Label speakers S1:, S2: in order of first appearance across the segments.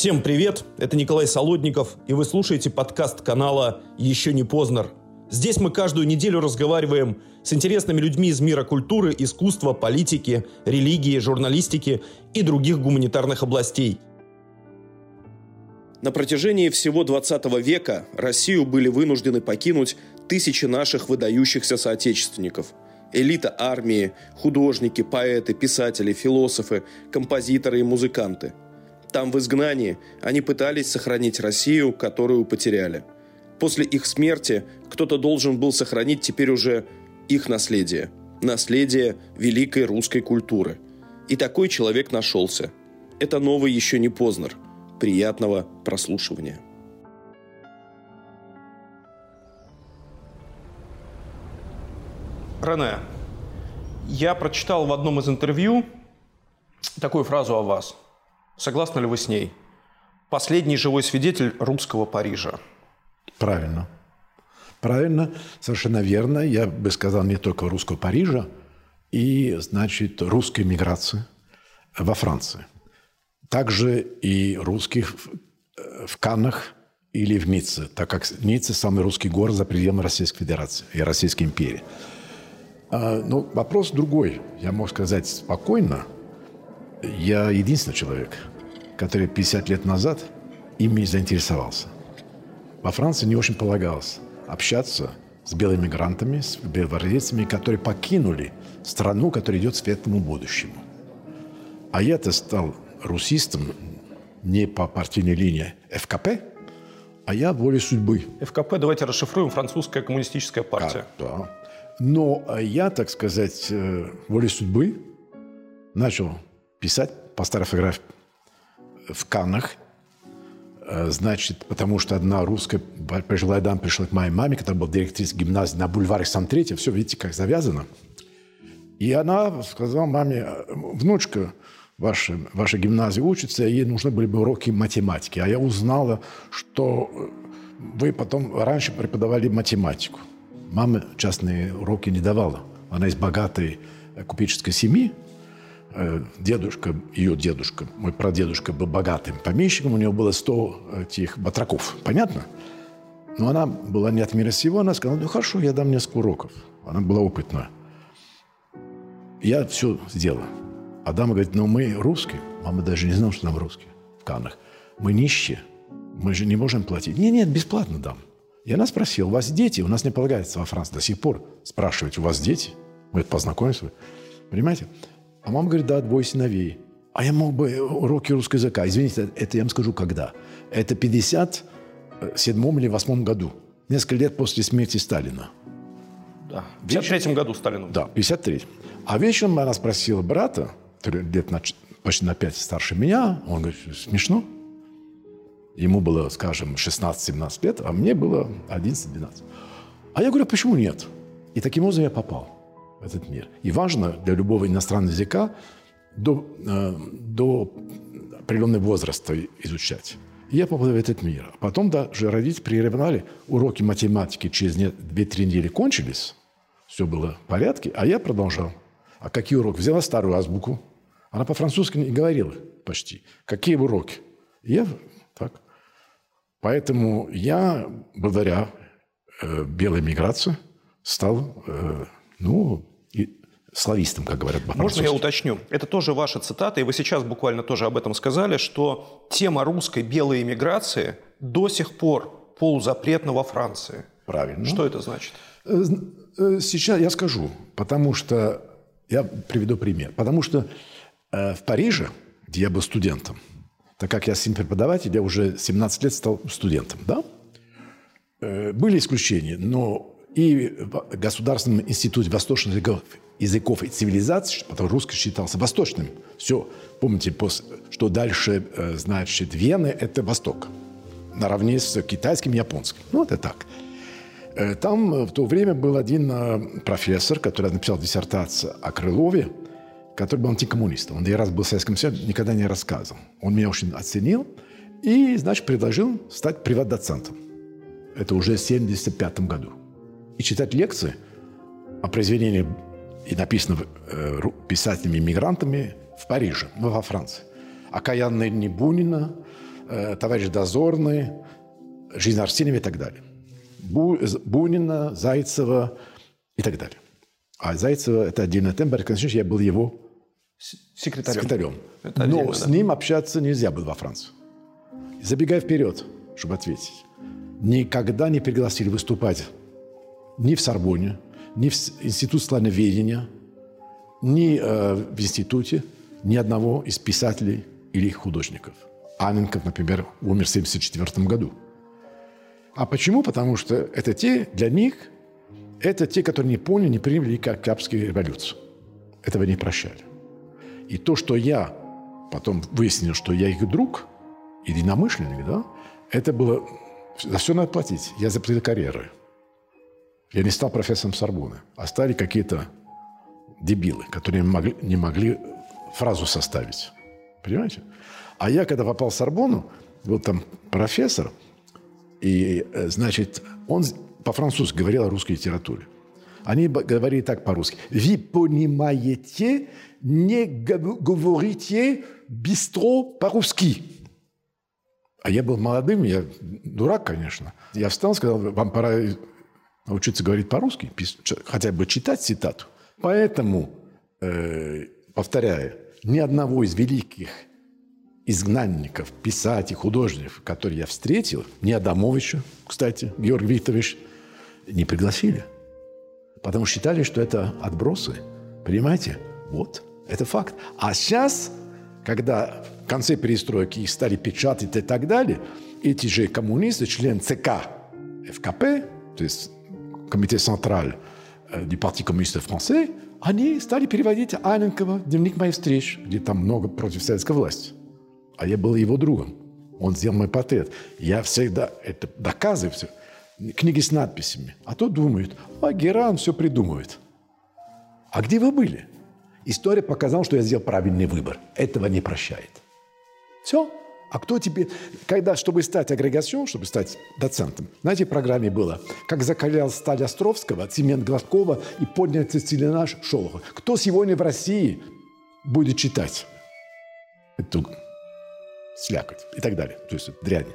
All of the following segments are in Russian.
S1: Всем привет, это Николай Солодников, и вы слушаете подкаст канала «Еще не Познер». Здесь мы каждую неделю разговариваем с интересными людьми из мира культуры, искусства, политики, религии, журналистики и других гуманитарных областей. На протяжении всего 20 века Россию были вынуждены покинуть тысячи наших выдающихся соотечественников. Элита армии, художники, поэты, писатели, философы, композиторы и музыканты. Там, в изгнании, они пытались сохранить Россию, которую потеряли. После их смерти кто-то должен был сохранить теперь уже их наследие. Наследие великой русской культуры. И такой человек нашелся. Это новый еще не Познер. Приятного прослушивания. Рене, я прочитал в одном из интервью такую фразу о вас. Согласны ли вы с ней? Последний живой свидетель русского Парижа.
S2: Правильно. Правильно, совершенно верно. Я бы сказал не только русского Парижа, и, значит, русской миграции во Франции. Также и русских в Каннах или в Ницце, так как Ницца – самый русский город за пределами Российской Федерации и Российской империи. А, но вопрос другой. Я могу сказать спокойно. Я единственный человек, который 50 лет назад ими заинтересовался. Во Франции не очень полагалось общаться с белыми мигрантами, с белогвардейцами, которые покинули страну, которая идет к светлому будущему. А я-то стал русистом не по партийной линии ФКП, а я волей судьбы.
S1: ФКП, давайте расшифруем, французская коммунистическая партия.
S2: Да, да. Но я, так сказать, э, волей судьбы начал писать по старой фотографии в Каннах, э, значит, потому что одна русская пожилая дама пришла к моей маме, которая была директрисой гимназии на бульваре Сан-3, все, видите, как завязано. И она сказала маме, внучка, ваша, ваша гимназия учится, ей нужны были бы уроки математики. А я узнала, что вы потом раньше преподавали математику. Мама частные уроки не давала. Она из богатой купеческой семьи, Э, дедушка, ее дедушка, мой прадедушка был богатым помещиком, у него было 100 этих батраков. Понятно? Но она была не от мира сего, она сказала, ну хорошо, я дам несколько уроков. Она была опытна. Я все сделала. А дама говорит, ну мы русские. Мама даже не знала, что нам русские в Каннах. Мы нищие. Мы же не можем платить. Нет, нет, бесплатно дам. И она спросила, у вас дети? У нас не полагается во Франции до сих пор спрашивать, у вас дети? Мы это познакомимся. Понимаете? А мама говорит, да, двое сыновей. А я мог бы уроки русского языка. Извините, это я вам скажу, когда. Это 57 или 8 году. Несколько лет после смерти Сталина.
S1: Да, в 53 году Сталину.
S2: Да, 53 А вечером она спросила брата, лет на, почти на 5 старше меня, он говорит, смешно. Ему было, скажем, 16-17 лет, а мне было 11-12. А я говорю, почему нет? И таким образом я попал в этот мир. И важно для любого иностранного языка до, э, до определенного возраста изучать. И я попал в этот мир. А потом даже родители прерывали уроки математики через 2-3 недели кончились. Все было в порядке, а я продолжал. А какие уроки? Взяла старую азбуку. Она по-французски не говорила почти. Какие уроки? Я так. Поэтому я, благодаря э, белой миграции, стал, э, ну, славистом, как говорят по
S1: Можно я уточню? Это тоже ваша цитата, и вы сейчас буквально тоже об этом сказали, что тема русской белой иммиграции до сих пор полузапретна во Франции.
S2: Правильно.
S1: Что это значит?
S2: Э, э, сейчас я скажу, потому что я приведу пример. Потому что э, в Париже, где я был студентом, так как я сын преподаватель, я уже 17 лет стал студентом, да? Были исключения, но и в Государственном институте восточных языков, языков и цивилизаций, потому что русский считался восточным. Все, помните, что дальше, э, значит, Вены – это Восток. Наравне с китайским и японским. Ну, это так. Э, там э, в то время был один профессор, который написал диссертацию о Крылове, который был антикоммунистом. Он один раз был в Советском Союзе, никогда не рассказывал. Он меня очень оценил и, значит, предложил стать приват-доцентом. Это уже в 1975 году и читать лекции о произведении, и написано э, писателями-мигрантами в Париже, ну, во Франции. Окаянная Небунина, э, товарищ Дозорный, жизнь Арсеньева и так далее. Бу, Бунина, Зайцева и так далее. А Зайцева – это отдельная тема. Борис Константинович, я был его секретарем. секретарем. Но с ним общаться нельзя было во Францию. Забегая вперед, чтобы ответить. Никогда не пригласили выступать ни в Сорбоне, ни в Институт славноведения, ни э, в институте ни одного из писателей или художников. Анненков, например, умер в 1974 году. А почему? Потому что это те, для них, это те, которые не поняли, не приняли Капскую революцию. Этого не прощали. И то, что я потом выяснил, что я их друг, единомышленник, да, это было... За все надо платить. Я заплатил карьеры. Я не стал профессором Сорбоны. А какие-то дебилы, которые не могли, не могли фразу составить. Понимаете? А я, когда попал в Сорбону, был там профессор, и, э, значит, он по-французски говорил о русской литературе. Они говорили так по-русски. «Вы понимаете, не говорите бистро по-русски». А я был молодым, я дурак, конечно. Я встал сказал, вам пора научиться говорить по-русски, хотя бы читать цитату. Поэтому, э, повторяю, ни одного из великих изгнанников, писателей, художников, которые я встретил, ни Адамовича, кстати, Георг Викторович, не пригласили. Потому что считали, что это отбросы. Понимаете? Вот, это факт. А сейчас, когда в конце перестройки их стали печатать и так далее, эти же коммунисты, член ЦК ФКП, то есть Комитет Централь э, du Parti коммунистов Франции, они стали переводить Анненкова «Дневник моих встреч», где там много против советской власти. А я был его другом. Он сделал мой портрет. Я всегда это доказываю все. Книги с надписями. А то думают, а Геран все придумывает. А где вы были? История показала, что я сделал правильный выбор. Этого не прощает. Все. А кто тебе... Когда, чтобы стать агрегацией, чтобы стать доцентом, знаете, в программе было, как закалял сталь Островского, цемент Гладкова и поднял цистилинаж Шолохова. Кто сегодня в России будет читать эту слякоть и так далее, то есть дрянь.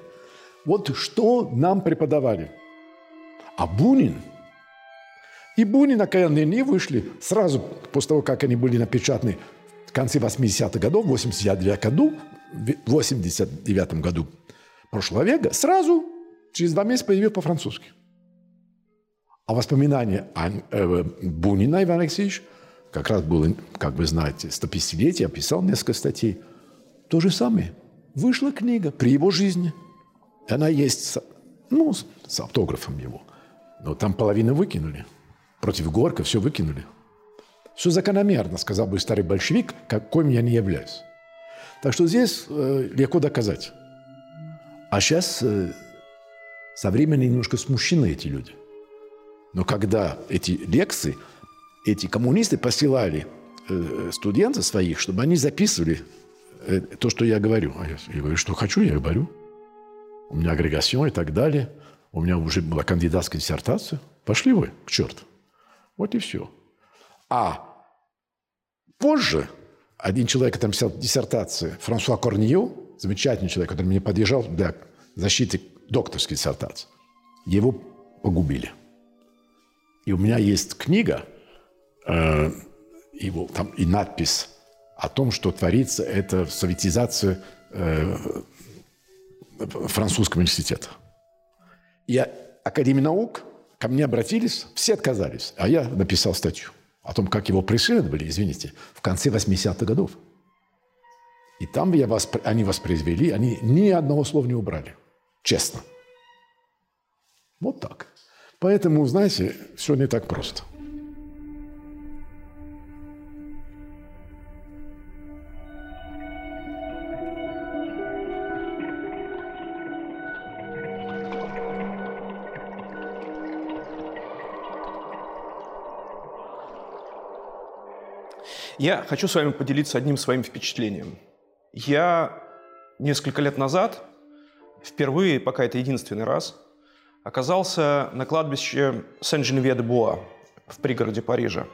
S2: Вот что нам преподавали. А Бунин и Бунин на КНН вышли сразу после того, как они были напечатаны конце 80-х годов, в 89 году, в 89 году прошлого века, сразу через два месяца появился по-французски. А воспоминания о э, Бунина Иван Алексеевич как раз было, как вы знаете, 150-летие, описал несколько статей. То же самое. Вышла книга при его жизни. Она есть, ну, с автографом его. Но там половину выкинули. Против Горка все выкинули. Все закономерно, сказал бы старый большевик, какой я не являюсь. Так что здесь э, легко доказать. А сейчас э, со временем немножко смущены эти люди. Но когда эти лекции, эти коммунисты посылали э, студентов своих, чтобы они записывали э, то, что я говорю. А я, я говорю, что хочу, я говорю. У меня агрегация и так далее. У меня уже была кандидатская диссертация. Пошли вы к черту. Вот и все. А позже один человек, который написал диссертацию, Франсуа Корньо, замечательный человек, который мне подъезжал для защиты докторской диссертации, его погубили. И у меня есть книга, э, его, там и надпись о том, что творится это советизация э, французского университета. И Академия наук ко мне обратились, все отказались, а я написал статью о том, как его преследовали, извините, в конце 80-х годов. И там я восп... они воспроизвели, они ни одного слова не убрали. Честно. Вот так. Поэтому, знаете, все не так просто.
S1: Я хочу с вами поделиться одним своим впечатлением. Я несколько лет назад, впервые, пока это единственный раз, оказался на кладбище Сен-Женевье-де-Буа в пригороде Парижа.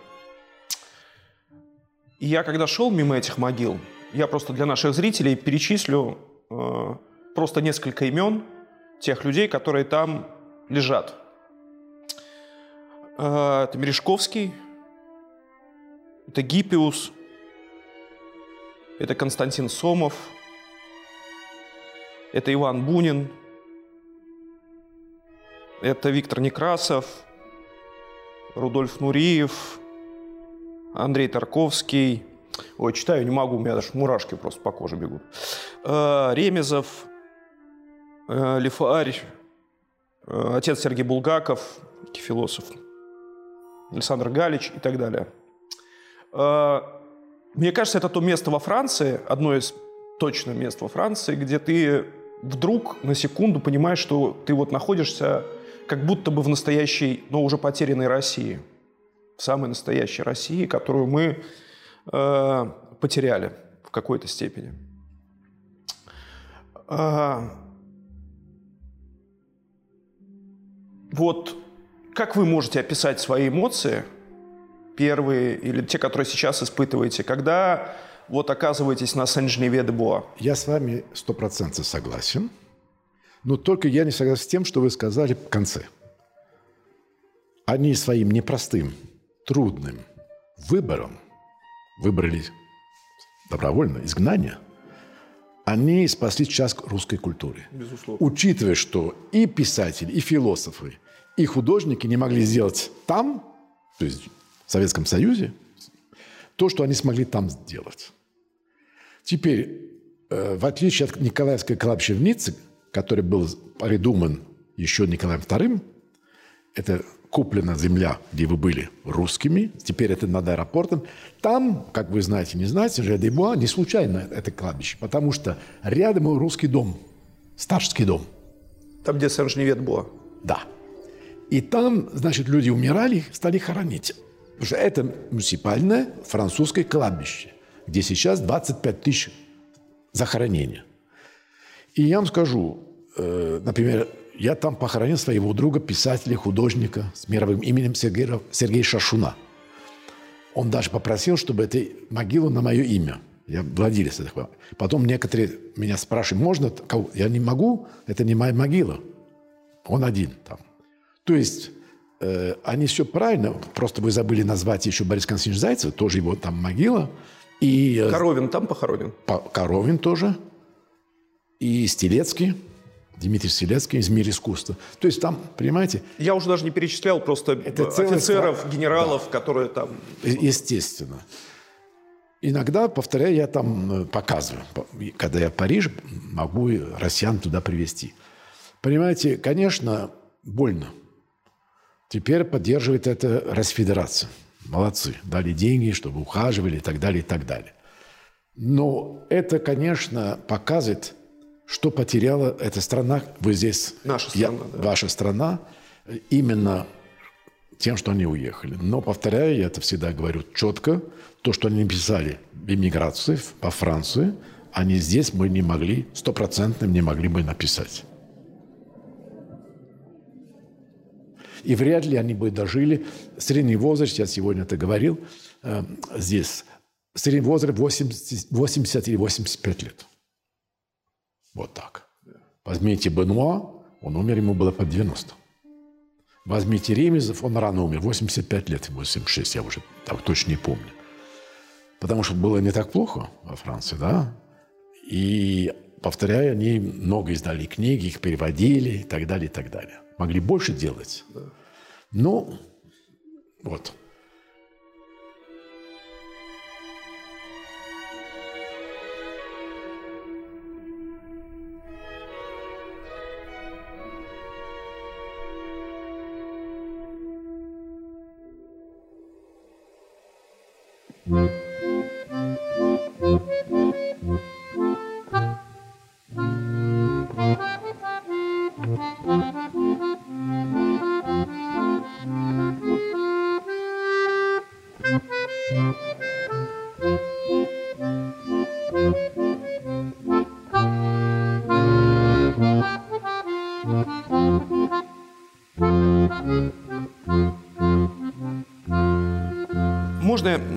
S1: И я, когда шел мимо этих могил, я просто для наших зрителей перечислю э, просто несколько имен тех людей, которые там лежат. Э, это Мережковский, это Гиппиус, это Константин Сомов, это Иван Бунин, это Виктор Некрасов, Рудольф Нуриев, Андрей Тарковский. Ой, читаю, не могу, у меня даже мурашки просто по коже бегут. Э, Ремезов, э, Лифарь, э, отец Сергей Булгаков, философ, Александр Галич и так далее. Мне кажется, это то место во Франции, одно из точно мест во Франции, где ты вдруг на секунду понимаешь, что ты вот находишься как будто бы в настоящей, но уже потерянной России. В самой настоящей России, которую мы э, потеряли в какой-то степени. А, вот как вы можете описать свои эмоции, первые или те, которые сейчас испытываете, когда вот оказываетесь на Сен-Женеве-де-Буа?
S2: Я с вами сто процентов согласен. Но только я не согласен с тем, что вы сказали в конце. Они своим непростым, трудным выбором выбрали добровольно изгнание, они спасли часть русской культуры.
S1: Безусловно.
S2: Учитывая, что и писатели, и философы, и художники не могли сделать там, то есть Советском Союзе, то, что они смогли там сделать. Теперь, э, в отличие от Николаевской Ницце, который был придуман еще Николаем II, это куплена земля, где вы были русскими, теперь это над аэропортом. Там, как вы знаете, не знаете, же Дебуа не случайно это кладбище, потому что рядом русский дом, старческий дом.
S1: Там, где Сен-Женевет-Буа?
S2: Да. И там, значит, люди умирали, стали хоронить. Потому что это муниципальное французское кладбище, где сейчас 25 тысяч захоронения. И я вам скажу, э, например, я там похоронил своего друга, писателя, художника с мировым именем Сергея, Сергея Шашуна. Он даже попросил, чтобы эта могила на мое имя. Я владелец этого. Потом некоторые меня спрашивают, можно? Я не могу, это не моя могила. Он один там. То есть э, они все правильно, просто вы забыли назвать еще Борис Константинович Зайцев, тоже его там могила.
S1: И, э, Коровин там похоронен?
S2: По, Коровин тоже и Стелецкий, Дмитрий Стелецкий из «Мир искусства». То есть там, понимаете...
S1: Я уже даже не перечислял просто это офицеров, стран... генералов, да. которые там...
S2: Естественно. Иногда, повторяю, я там э, показываю. Когда я в Париж, могу россиян туда привезти. Понимаете, конечно, больно. Теперь поддерживает это Росфедерация. Молодцы. Дали деньги, чтобы ухаживали и так далее, и так далее. Но это, конечно, показывает что потеряла эта страна? Вы здесь...
S1: Наша страна,
S2: я, да. Ваша страна именно тем, что они уехали. Но, повторяю, я это всегда говорю четко, то, что они написали в эмиграции, по Франции, они здесь мы не могли, стопроцентно не могли бы написать. И вряд ли они бы дожили. Средний возраст, я сегодня это говорил, э, здесь, средний возраст 80, 80 или 85 лет. Вот так. Возьмите Бенуа, он умер, ему было под 90. Возьмите Ремезов, он рано умер, 85 лет, 86, я уже так точно не помню. Потому что было не так плохо во Франции, да? И, повторяю, они много издали книги, их переводили и так далее, и так далее. Могли больше делать. Но ну, вот.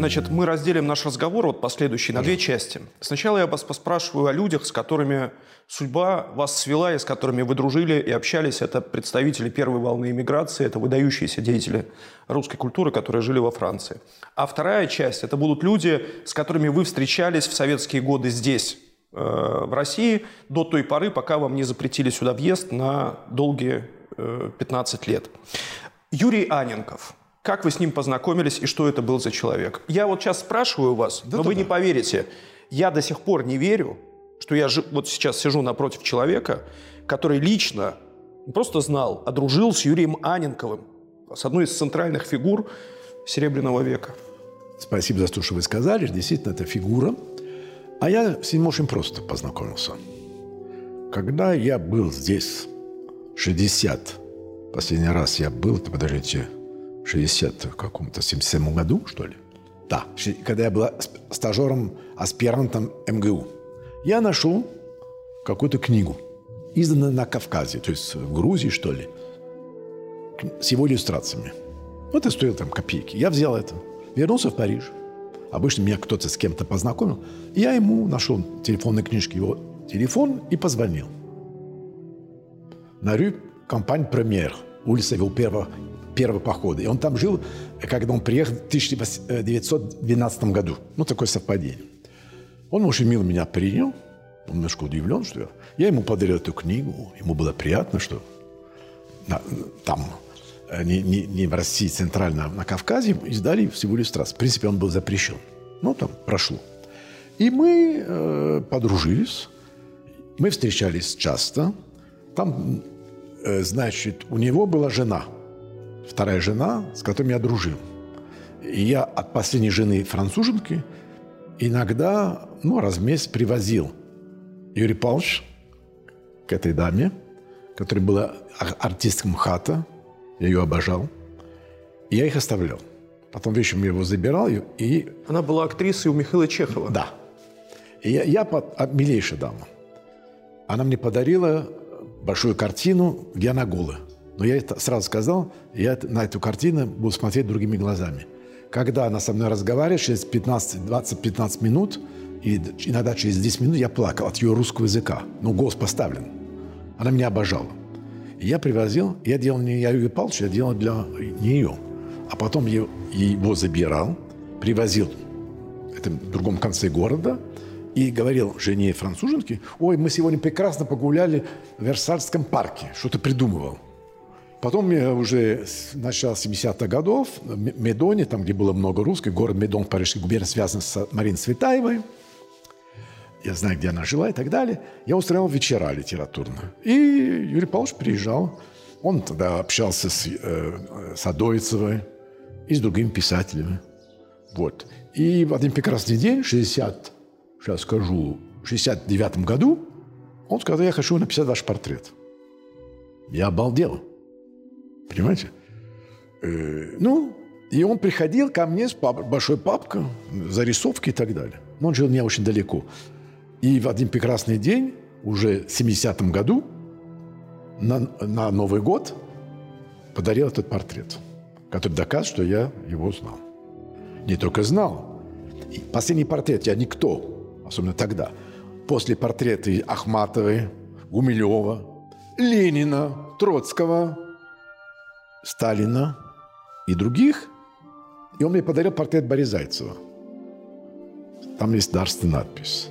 S1: Значит, мы разделим наш разговор, вот последующий, на две части. Сначала я вас поспрашиваю о людях, с которыми судьба вас свела и с которыми вы дружили и общались. Это представители первой волны иммиграции, это выдающиеся деятели русской культуры, которые жили во Франции. А вторая часть – это будут люди, с которыми вы встречались в советские годы здесь, э, в России, до той поры, пока вам не запретили сюда въезд на долгие 15 э, лет. Юрий Аненков – как вы с ним познакомились и что это был за человек? Я вот сейчас спрашиваю вас, да, но да, вы да. не поверите. Я до сих пор не верю, что я вот сейчас сижу напротив человека, который лично просто знал, одружил с Юрием Аненковым, с одной из центральных фигур Серебряного века.
S2: Спасибо за то, что вы сказали. Действительно, это фигура. А я с ним очень просто познакомился. Когда я был здесь, 60, последний раз я был, подождите, 60 в каком-то 77 году, что ли? Да, когда я был стажером, аспирантом МГУ. Я нашел какую-то книгу, изданную на Кавказе, то есть в Грузии, что ли, с его иллюстрациями. Вот это стоило там копейки. Я взял это, вернулся в Париж. Обычно меня кто-то с кем-то познакомил. Я ему нашел телефонной книжки, его телефон и позвонил. На рю Компань Премьер, улица Вилперва, первого похода. И он там жил, когда он приехал в 1912 году. Ну, такое совпадение. Он очень мило меня принял. Он немножко удивлен, что я... Я ему подарил эту книгу. Ему было приятно, что на, там, э, не, не, не в России, центрально, а на Кавказе, издали всего иллюстрацию. В принципе, он был запрещен. Ну, там прошло. И мы э, подружились. Мы встречались часто. Там, э, значит, у него была жена – вторая жена, с которой я дружил. И я от последней жены француженки иногда, ну, раз в месяц привозил Юрий Павлович к этой даме, которая была артисткой МХАТа, я ее обожал, и я их оставлял. Потом вечером я его забирал, и...
S1: Она была актрисой у Михаила Чехова.
S2: Да. И я, я под, а, милейшая дама. Она мне подарила большую картину, где она голая. Но я это сразу сказал, я на эту картину буду смотреть другими глазами. Когда она со мной разговаривает, через 20-15 минут, и иногда через 10 минут я плакал от ее русского языка. Ну, голос поставлен. Она меня обожала. Я привозил, я делал не я Юрий Павлович, я делал для нее. А потом его забирал, привозил это в другом конце города и говорил жене француженке, ой, мы сегодня прекрасно погуляли в Версальском парке, что-то придумывал. Потом уже с начала 70-х годов в Медоне, там, где было много русских, город Медон в Парижской губернии связан с Мариной Светаевой. Я знаю, где она жила и так далее. Я устраивал вечера литературные. И Юрий Павлович приезжал. Он тогда общался с, э, с Адоицевой и с другими писателями. Вот. И в один прекрасный день, 60, сейчас скажу, в 69 году, он сказал, я хочу написать ваш портрет. Я обалдел. Понимаете? Э, ну, и он приходил ко мне с пап- большой папкой, зарисовки и так далее. Но он жил не очень далеко. И в один прекрасный день, уже в 70-м году, на, на Новый год, подарил этот портрет, который доказывает, что я его знал. Не только знал. И последний портрет я никто, особенно тогда. После портрета Ахматовой, Гумилева, Ленина, Троцкого, Сталина и других. И он мне подарил портрет Бориса Зайцева. Там есть дарственная надпись.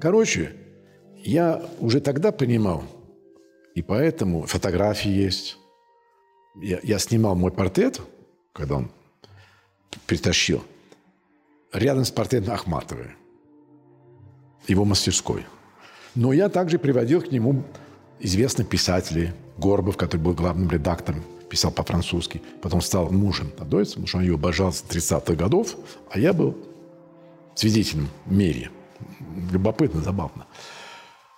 S2: Короче, я уже тогда понимал, и поэтому фотографии есть. Я, я снимал мой портрет, когда он притащил, рядом с портретом Ахматовой, его мастерской. Но я также приводил к нему известных писателей. Горбов, который был главным редактором, писал по-французски. Потом стал мужем Адойца, потому что он ее обожал с 30-х годов, а я был свидетелем мере. Любопытно, забавно.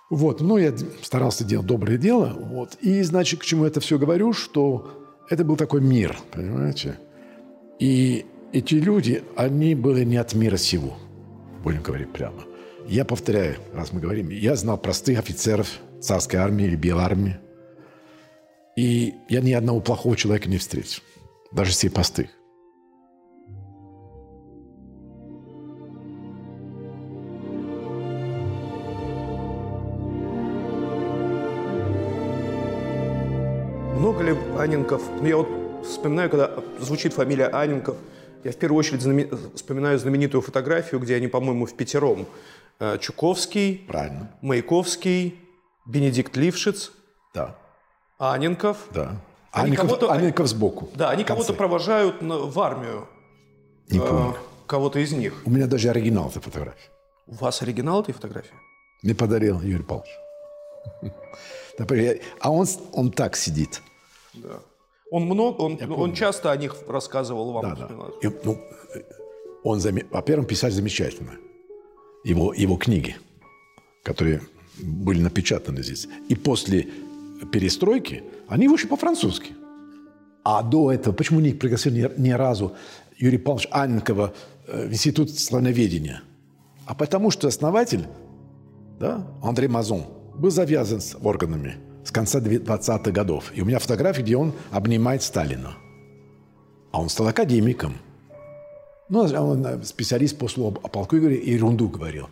S2: Вот, ну, я старался делать доброе дело. Вот. И, значит, к чему это все говорю, что это был такой мир, понимаете? И эти люди, они были не от мира сего, будем говорить прямо. Я повторяю, раз мы говорим, я знал простых офицеров царской армии или белой армии. И я ни одного плохого человека не встретил. даже все посты.
S1: Много ли Аненков? Ну, я вот вспоминаю, когда звучит фамилия Аненков, я в первую очередь знаме... вспоминаю знаменитую фотографию, где они, по-моему, в пятером. Э, Чуковский,
S2: Правильно.
S1: Маяковский, Бенедикт Лившиц,
S2: Да.
S1: Аненков.
S2: Да.
S1: Они
S2: Анников,
S1: кого-то-
S2: Анников сбоку.
S1: Да, они кого-то провожают в армию.
S2: Не
S1: Э,
S2: помню.
S1: Кого-то из них.
S2: У меня даже оригинал этой фотографии.
S1: У вас оригинал этой фотографии?
S2: Мне подарил Юрий Павлович. А он, он так сидит.
S1: Да. Он много, он, он часто о них рассказывал вам.
S2: Да, да. И, ну, э, он, во-первых, писать замечательно. Его, его книги, которые были напечатаны здесь. И после перестройки они вышли по-французски. А до этого, почему не пригласили ни, ни разу Юрия Павловича Анненкова э, в Институт слоноведения? А потому что основатель, да, Андрей Мазон, был завязан с органами с конца 20-х годов. И у меня фотография, где он обнимает Сталина. А он стал академиком. Ну, он э, специалист по слову о полку и ерунду говорил.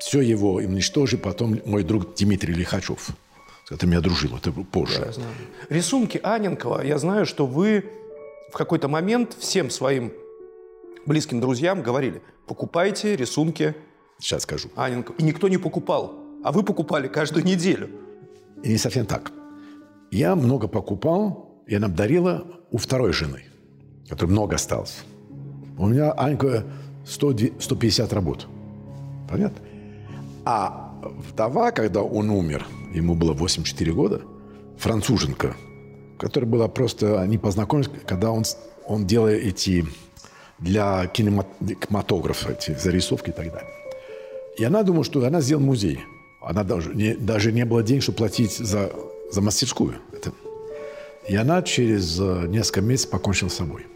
S2: Все его уничтожил потом мой друг Дмитрий Лихачев, с которым я дружил, это позже.
S1: Я знаю. Рисунки Аненкова, я знаю, что вы в какой-то момент всем своим близким друзьям говорили, покупайте рисунки
S2: Сейчас скажу.
S1: Аненкова. И никто не покупал, а вы покупали каждую неделю.
S2: И не совсем так. Я много покупал, и она дарила у второй жены, которой много осталось. У меня Анька 100, 150 работ. Понятно? А вдова, когда он умер, ему было 84 года, француженка, которая была просто... Они познакомились, когда он, он делал эти для кинематографа, эти зарисовки и так далее. И она думала, что она сделала музей. Она даже не, даже не было денег, чтобы платить за, за мастерскую. Это. И она через э, несколько месяцев покончила с собой.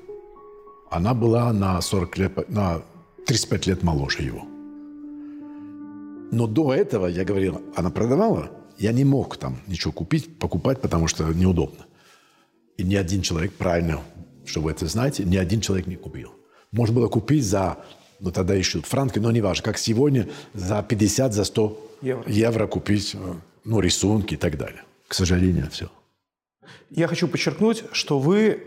S2: Она была на 40 лет, на 35 лет моложе его. Но до этого, я говорил, она продавала, я не мог там ничего купить, покупать, потому что неудобно. И ни один человек, правильно, что вы это знаете, ни один человек не купил. Можно было купить за, ну тогда еще франки, но не важно, как сегодня, за 50, за 100
S1: Евро.
S2: евро, купить, э, ну, рисунки и так далее. К сожалению, все.
S1: Я хочу подчеркнуть, что вы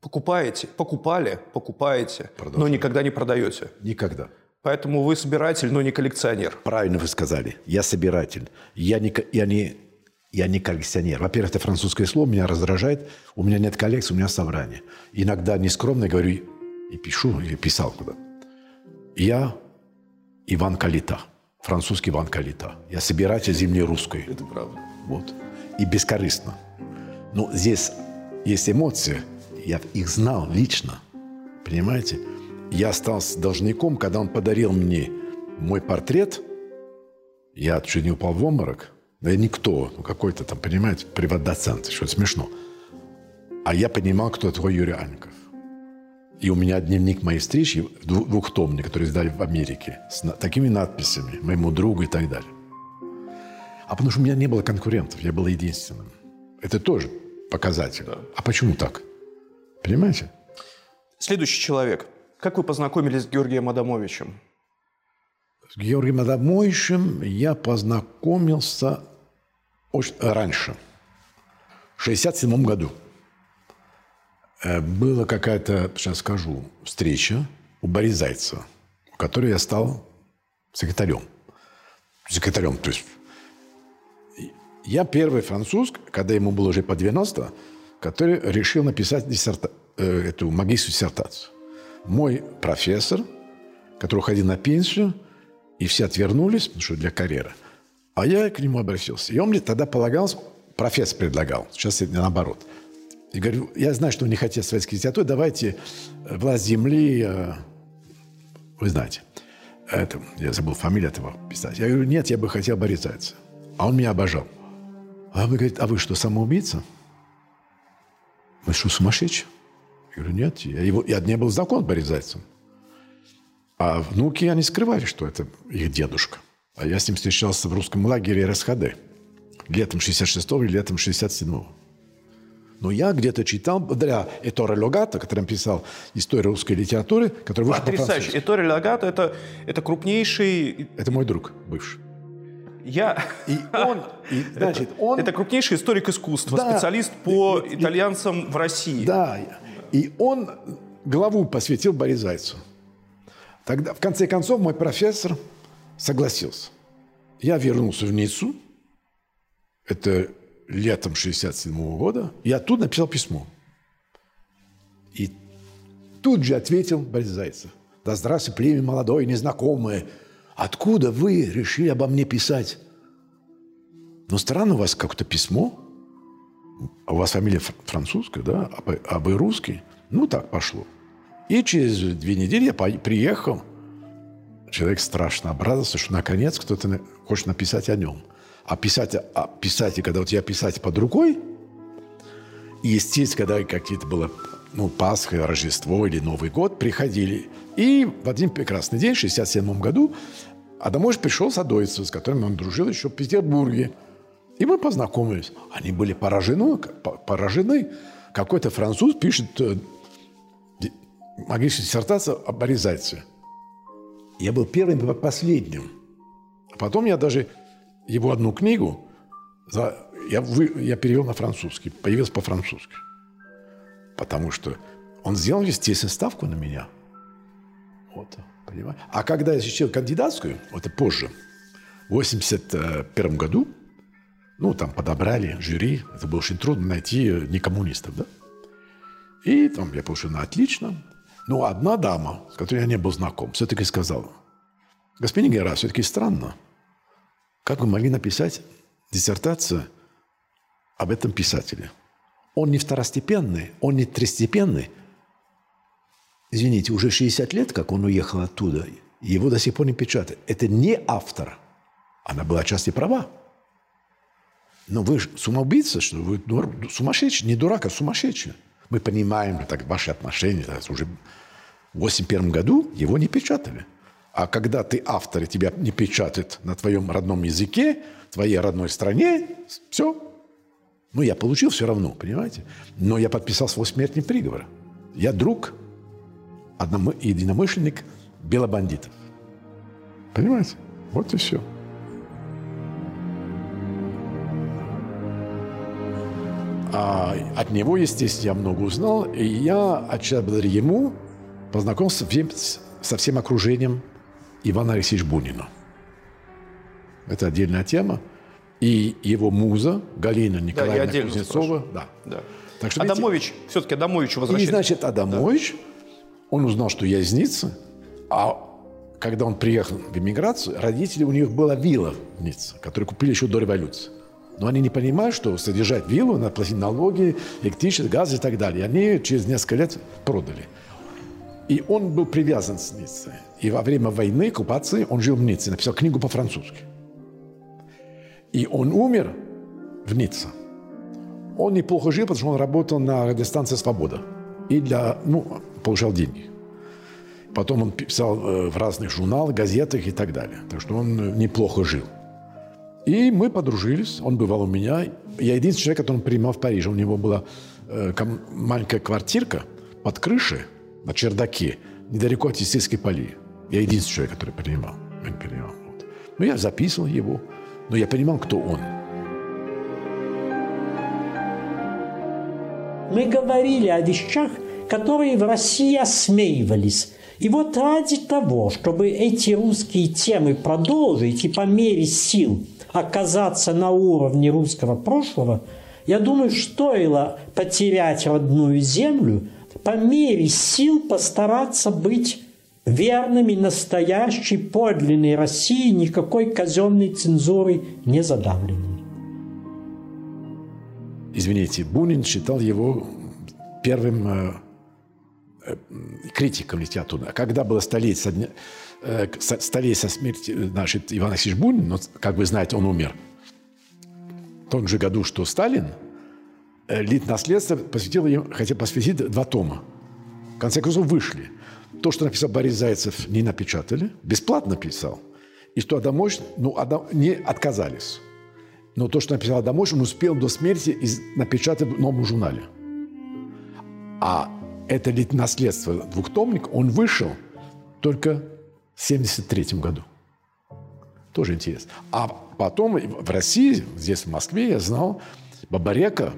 S1: покупаете, покупали, покупаете, но никогда не продаете.
S2: Никогда.
S1: Поэтому вы собиратель, но не коллекционер.
S2: Правильно вы сказали. Я собиратель. Я не, я не, я не коллекционер. Во-первых, это французское слово меня раздражает. У меня нет коллекции, у меня собрание. Иногда нескромно говорю и пишу, или писал куда. Я Иван Калита. Французский Иван Калита. Я собиратель земли русской.
S1: Это правда.
S2: Вот. И бескорыстно. Но здесь есть эмоции. Я их знал лично. Понимаете? Я остался должником, когда он подарил мне мой портрет. Я чуть не упал в обморок. Да я никто. Ну, какой-то там, понимаете, приват-доцент. Что смешно. А я понимал, кто твой Юрий Аньков. И у меня дневник моей встречи, дву- двухтомный, который издали в Америке, с такими надписями, моему другу и так далее. А потому что у меня не было конкурентов, я был единственным. Это тоже показатель. А почему так? Понимаете?
S1: Следующий человек. Как вы познакомились с Георгием Адамовичем?
S2: С Георгием Адамовичем я познакомился очень раньше, в 67 году. Э, Была какая-то, сейчас скажу, встреча у Бориса Зайцева, в которой я стал секретарем. Секретарем, то есть я первый француз, когда ему было уже по 90, который решил написать диссерта... э, эту магистрскую диссертацию. Мой профессор, который уходил на пенсию, и все отвернулись, потому что для карьеры. А я к нему обратился. И он мне тогда полагался, профессор предлагал, сейчас это наоборот. И говорю, я знаю, что вы не хотите советской литературы, давайте э, «Власть земли», э, вы знаете. Это, я забыл фамилию этого писателя. Я говорю, нет, я бы хотел Бориса Зайцева. А он меня обожал. А вы говорит, а вы что, самоубийца? Вы что, сумасшедший? Я говорю, нет, я, его, я не был знаком с Зайцевым. А внуки, они скрывали, что это их дедушка. А я с ним встречался в русском лагере РСХД. Летом 66-го и летом 67-го. Но я где-то читал, благодаря Эторе Логато, который написал «Историю русской литературы», который вышел
S1: Потрясающе. Эторе Логато это, – это крупнейший...
S2: Это мой друг бывший.
S1: Я...
S2: И он, и, значит, он...
S1: Это крупнейший историк искусства, да, специалист по и, итальянцам в России.
S2: Да, и он главу посвятил Борис Зайцу. Тогда, в конце концов, мой профессор согласился. Я вернулся в Ниццу, это летом 67 -го года, и оттуда написал письмо. И тут же ответил Борис Зайцев. «Да здравствуй, племя молодое, незнакомое. Откуда вы решили обо мне писать?» «Ну, странно у вас как-то письмо. А у вас фамилия французская, да? А вы, а вы русский?» Ну, так пошло. И через две недели я приехал. Человек страшно обрадовался, что наконец кто-то хочет написать о нем. А писать, а писать, когда у тебя писать под рукой, и, естественно, когда какие-то было ну, Пасха, Рождество или Новый год, приходили. И в один прекрасный день, в 67 году, Адамович пришел с Адойцем, с которым он дружил еще в Петербурге. И мы познакомились. Они были поражены, поражены. Какой-то француз пишет э, магическая диссертация об Борисе Зайцеве. Я был первым и последним. А потом я даже его одну книгу за, я, вы, я перевел на французский, появился по-французски. Потому что он сделал, естественно, ставку на меня. Вот, понимаете? А когда я защитил кандидатскую, это позже, в 81 году, ну, там подобрали жюри, это было очень трудно найти не коммунистов, да? И там я получил на отлично. Но одна дама, с которой я не был знаком, все-таки сказала, господин Гера, все-таки странно, как вы могли написать диссертацию об этом писателе? Он не второстепенный, он не третьестепенный. Извините, уже 60 лет, как он уехал оттуда, его до сих пор не печатают. Это не автор. Она была отчасти права. Но вы самоубийца, что вы сумасшедший, не дурак, а сумасшедший. Мы понимаем, так, ваши отношения, так, уже в 81 году его не печатали. А когда ты автор, и тебя не печатают на твоем родном языке, твоей родной стране, все. Ну, я получил все равно, понимаете? Но я подписал свой смертный приговор. Я друг, одному, единомышленник белобандитов. Понимаете? Вот и все. А от него, естественно, я много узнал. И я, отчасти благодаря ему, познакомился со всем окружением Ивана Алексеевича Бунина. Это отдельная тема. И его муза Галина Николаевна да, Кузнецова.
S1: Да. да. Так что, Адамович, видите, все-таки Адамовичу возвращается.
S2: И, значит, Адамович, да. он узнал, что я из Ниццы, а когда он приехал в эмиграцию, родители у них была вилла в Ницце, которую купили еще до революции. Но они не понимают, что содержать виллу, надо платить налоги, электричество, газ и так далее. Они через несколько лет продали. И он был привязан с Ниццей. И во время войны, оккупации, он жил в Ницце, написал книгу по-французски. И он умер в Ницце. Он неплохо жил, потому что он работал на радиостанции «Свобода». И для, ну, получал деньги. Потом он писал э, в разных журналах, газетах и так далее. Так что он неплохо жил. И мы подружились. Он бывал у меня. Я единственный человек, который он принимал в Париже. У него была э, маленькая квартирка под крышей на чердаке, недалеко от Естественной полии. Я единственный человек, который принимал. принимал. Вот. Ну, я записывал его, но я понимал, кто он.
S3: Мы говорили о вещах, которые в России осмеивались. И вот ради того, чтобы эти русские темы продолжить и по мере сил оказаться на уровне русского прошлого, я думаю, стоило потерять родную землю, по мере сил постараться быть верными настоящей подлинной России, никакой казенной цензурой не задавленной.
S2: Извините, Бунин считал его первым э, э, критиком литературы. А когда было столетие, э, столетие со смерти значит, Ивана Алексеевича Бунина, но, как вы знаете, он умер в том же году, что Сталин – Э, Лид наследство посвятил им, хотя посвятить два тома. В конце концов, вышли. То, что написал Борис Зайцев, не напечатали, бесплатно писал. И что Адамович, ну, Адам, не отказались. Но то, что написал Адамович, он успел до смерти из- напечатать в новом журнале. А это лит- наследство двухтомник, он вышел только в 73 году. Тоже интересно. А потом в России, здесь в Москве, я знал Бабарека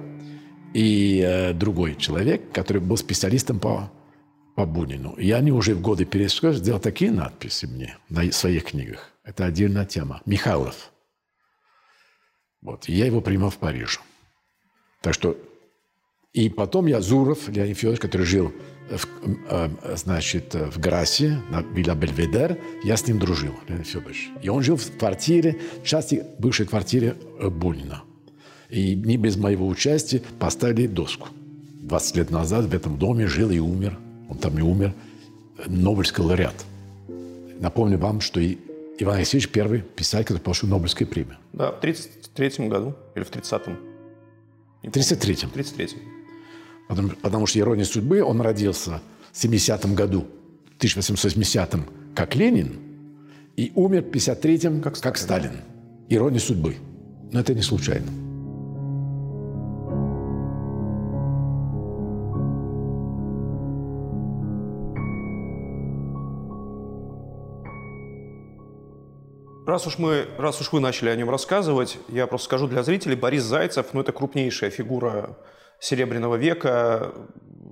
S2: и э, другой человек, который был специалистом по, по Бунину. И они уже в годы пересказа сделали такие надписи мне на своих книгах. Это отдельная тема. Михайлов. Вот. И я его принимал в Париже. Так что... И потом я Зуров, Леонид Федорович, который жил в, э, значит, в Грасе, на Вилла Бельведер, я с ним дружил, Леонид Федорович. И он жил в квартире, части бывшей квартире э, Бунина. И не без моего участия поставили доску. 20 лет назад в этом доме жил и умер, он там и умер, Нобелевский лауреат. Напомню вам, что и Иван Алексеевич первый писатель, который получил Нобелевскую премию.
S1: Да, в 33 году или в 30-м.
S2: В 33-м.
S1: В 33-м.
S2: Потому, потому что «Ирония судьбы» он родился в 70-м году, в 1870-м, как Ленин, и умер в 53-м, как, как Сталин. «Ирония судьбы». Но это не случайно.
S1: Раз уж, мы, раз уж вы начали о нем рассказывать, я просто скажу для зрителей, Борис Зайцев, ну это крупнейшая фигура Серебряного века.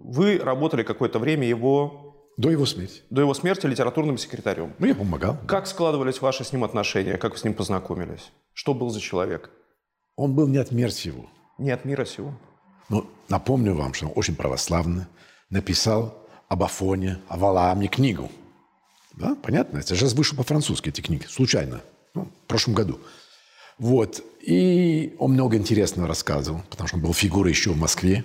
S1: Вы работали какое-то время его,
S2: До его смерти.
S1: до его смерти литературным секретарем.
S2: Ну, я помогал.
S1: Как складывались ваши с ним отношения? Как вы с ним познакомились? Что был за человек?
S2: Он был не от мира сего.
S1: Не от мира сего.
S2: Но напомню вам, что он очень православный. Написал об Афоне, о Валааме книгу. Да, понятно? Это же вышел по-французски эти книги. Случайно. Ну, в прошлом году. Вот. И он много интересного рассказывал, потому что он был фигурой еще в Москве.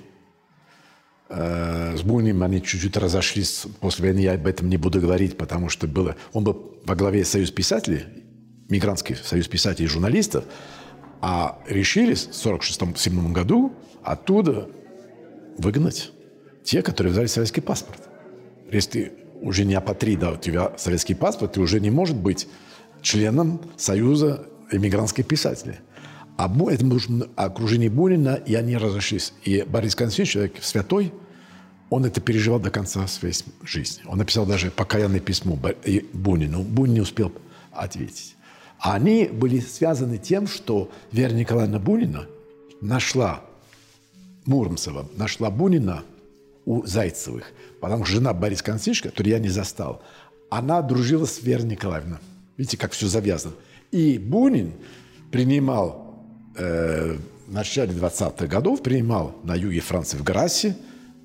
S2: Э, С Буниным они чуть-чуть разошлись после войны, я об этом не буду говорить, потому что было... Он был во главе Союз писателей, Мигрантский союз писателей и журналистов, а решили в 1946-1947 году оттуда выгнать те, которые взяли советский паспорт. Если ты уже не апатрида, у тебя советский паспорт, ты уже не может быть членом Союза эмигрантских писателей. А это нужно окружение Бунина, и они разошлись. И Борис Константинович, человек святой, он это переживал до конца своей жизни. Он написал даже покаянное письмо Бунину. Бунин не успел ответить. А они были связаны тем, что Вера Николаевна Бунина нашла Муромцева, нашла Бунина у Зайцевых. Потому что жена Бориса Константиновича, которую я не застал, она дружила с Верой Николаевной. Видите, как все завязано. И Бунин принимал э, в начале 20-х годов, принимал на юге Франции в Грассе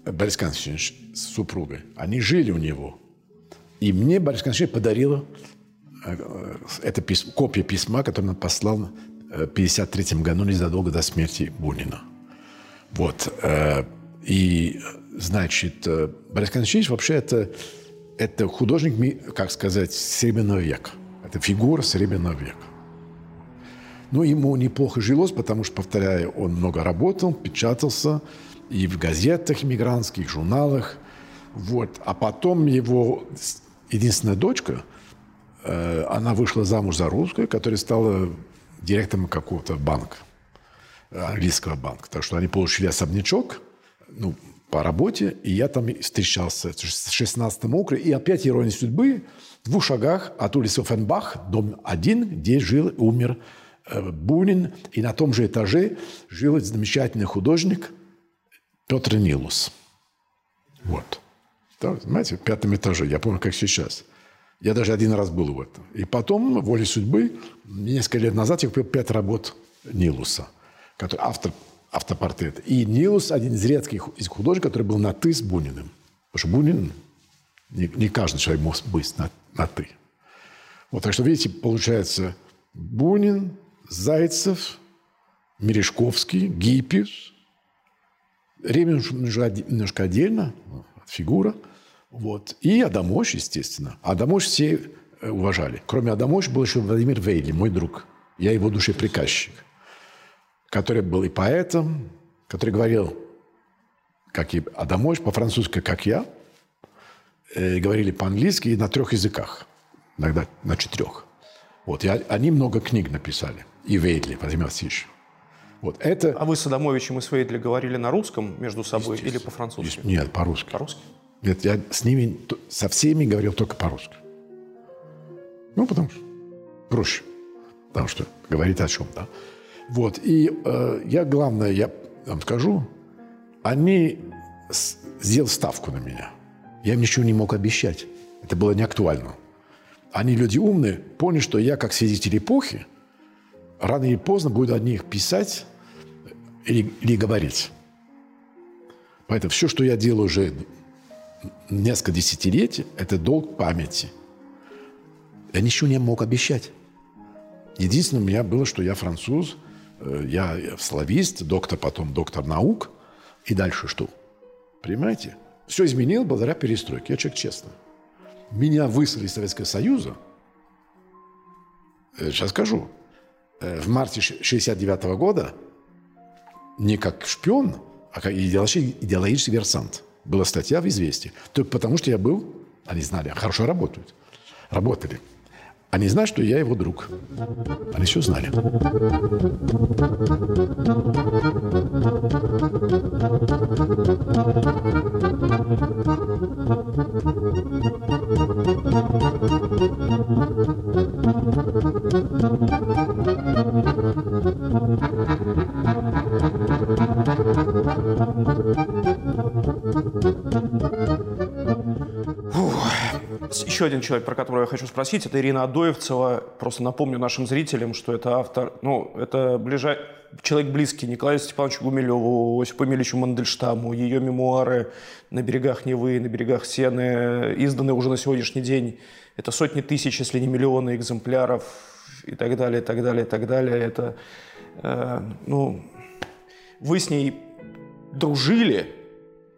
S2: Борис Константинович с супругой. Они жили у него. И мне Борис Константинович подарила э, это письмо, копия письма, которое он послал э, в 1953 году, незадолго до смерти Бунина. Вот. э, И, значит, э, Борис Константинович вообще это, это художник, как сказать, Серебряного века. Это фигура Серебряного века. Ну, ему неплохо жилось, потому что, повторяю, он много работал, печатался и в газетах иммигрантских, журналах. Вот. А потом его единственная дочка, э, она вышла замуж за русскую, которая стала директором какого-то банка, э, английского банка. Так что они получили особнячок, ну, по работе, и я там встречался Это в 16 округе. И опять ирония судьбы, в двух шагах от улицы Оффенбах, дом 1, где жил и умер э, Бунин. И на том же этаже жил замечательный художник Петр Нилус. Вот. Да, знаете, в пятом этаже, я помню, как сейчас. Я даже один раз был в этом. И потом, волей судьбы, несколько лет назад я купил пять работ Нилуса, который автор автопортрет. И Нилус один из редких из художников, который был на «ты» с Буниным. Потому что Бунин, не, не каждый человек может быть на, на «ты». Вот, так что, видите, получается Бунин, Зайцев, Мережковский, Гиппиус, Ремин немножко отдельно, фигура. Вот. И Адамович, естественно. Адамович все э, уважали. Кроме Адамовича был еще Владимир Вейли, мой друг. Я его душеприказчик. Который был и поэтом, который говорил, как и Адамович, по-французски, как я. Э, говорили по-английски и на трех языках. Иногда на четырех. Вот. И они много книг написали. И Вейли, Владимир Васильевич. Вот это...
S1: А вы с Адамовичем и Свейдли говорили на русском между собой или по-французски?
S2: Нет, по-русски.
S1: По-русски?
S2: Нет, я с ними, со всеми говорил только по-русски. Ну, потому что проще. Потому что говорит о чем, да. Вот, и э, я, главное, я вам скажу, они сделали ставку на меня. Я им ничего не мог обещать. Это было не актуально. Они люди умные, поняли, что я, как свидетель эпохи, рано или поздно буду о них писать или, или говорить. Поэтому все, что я делаю уже несколько десятилетий, это долг памяти. Я ничего не мог обещать. Единственное у меня было, что я француз, э, я славист, доктор, потом доктор наук, и дальше что? Понимаете? Все изменил благодаря перестройке. Я человек честный. Меня выслали из Советского Союза. Э, сейчас скажу. Э, в марте 69 года не как шпион, а как идеологический, идеологический версант. Была статья в «Известии». Только потому, что я был, они знали, хорошо работают. Работали. Они знают, что я его друг. Они все знали.
S1: Еще один человек, про которого я хочу спросить, это Ирина Адоевцева. Просто напомню нашим зрителям, что это автор, ну, это ближай... человек близкий Николаю Степановичу Гумилеву, Осипу Эмильевичу Мандельштаму. Ее мемуары «На берегах Невы», «На берегах Сены» изданы уже на сегодняшний день. Это сотни тысяч, если не миллионы экземпляров и так далее, и так далее, и так далее. Это, э, ну, вы с ней дружили,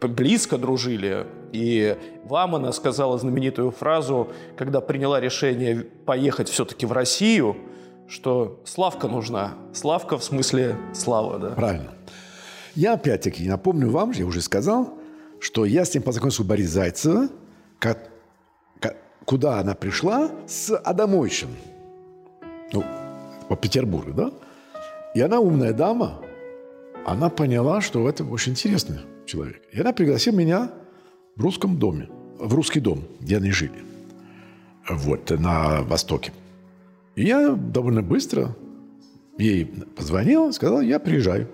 S1: близко дружили, и вам она сказала знаменитую фразу, когда приняла решение поехать все-таки в Россию, что славка нужна. Славка в смысле слава, да?
S2: Правильно. Я опять-таки напомню вам, я уже сказал, что я с ним познакомился у Бориса Зайцева, как, как, куда она пришла с Адамовичем. Ну, по Петербургу, да? И она умная дама, она поняла, что это очень интересный человек. И она пригласила меня в русском доме, в русский дом, где они жили, вот, на Востоке. И я довольно быстро ей позвонил, сказал, я приезжаю.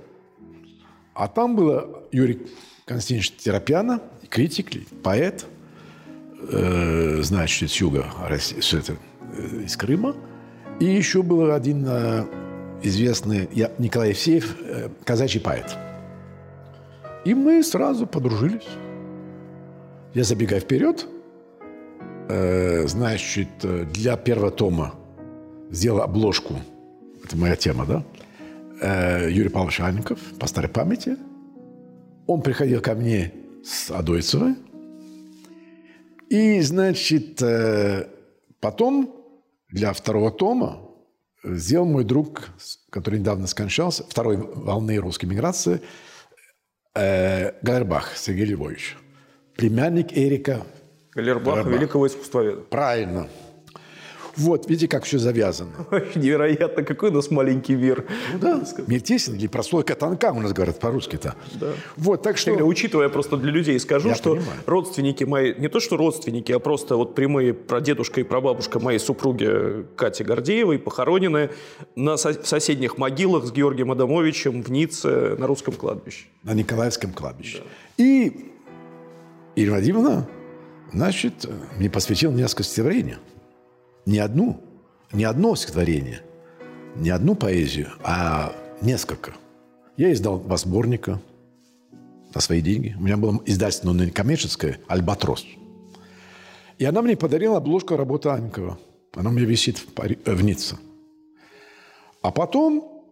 S2: А там был Юрий Константинович Терапяна, критик, поэт, э, значит, с юга России, все это, э, из Крыма. И еще был один э, известный я, Николай Евсеев, э, казачий поэт. И мы сразу подружились. Я забегаю вперед. Э, значит, для первого тома сделал обложку. Это моя тема, да? Э, Юрий Павлович Анников, по старой памяти. Он приходил ко мне с Адойцевой. И, значит, э, потом для второго тома сделал мой друг, который недавно скончался, второй волны русской миграции, э, Галербах Сергей Львович племянник Эрика
S1: Галербаха, великого искусствоведа.
S2: Правильно. Вот, видите, как все завязано.
S1: Невероятно, какой у нас маленький мир.
S2: Ну да, мир тесен, или прослойка тонка, у нас говорят по-русски-то.
S1: Да.
S2: Вот, так что...
S1: Тогда, учитывая просто для людей, скажу, Я что понимаю. родственники мои, не то что родственники, а просто вот прямые прадедушка и прабабушка моей супруги Кати Гордеевой похоронены на со- соседних могилах с Георгием Адамовичем в Ницце на русском кладбище.
S2: На Николаевском кладбище. Да. И Ирина Владимировна, значит, мне посвятил несколько стихотворений. Не одну, не одно стихотворение, не одну поэзию, а несколько. Я издал два сборника на свои деньги. У меня было издательство, но не коммерческое, «Альбатрос». И она мне подарила обложку работы Анькова. Она у меня висит в, Пари... Э, в Ницце. А потом,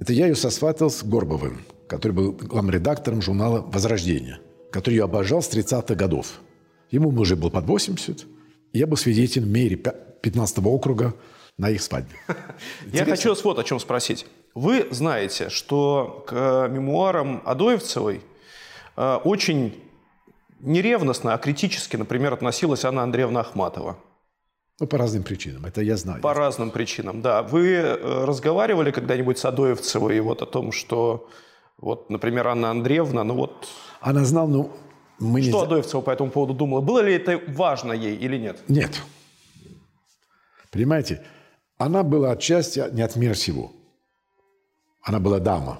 S2: это я ее сосватал с Горбовым, который был главным редактором журнала «Возрождение» который я обожал с 30-х годов. Ему уже было под 80. Я был свидетелем в мере 15 округа на их свадьбе.
S1: Я хочу вас вот о чем спросить. Вы знаете, что к мемуарам Адоевцевой э, очень неревностно, а критически, например, относилась Анна Андреевна Ахматова.
S2: Ну, по разным причинам, это я знаю.
S1: По разным причинам, да. Вы э, разговаривали когда-нибудь с Адоевцевой вот о том, что, вот, например, Анна Андреевна, ну вот...
S2: Она знала, ну, мы
S1: Что
S2: не...
S1: Адоевцева по этому поводу думала? Было ли это важно ей или нет?
S2: Нет. Понимаете, она была отчасти не от мира сего. Она была дама.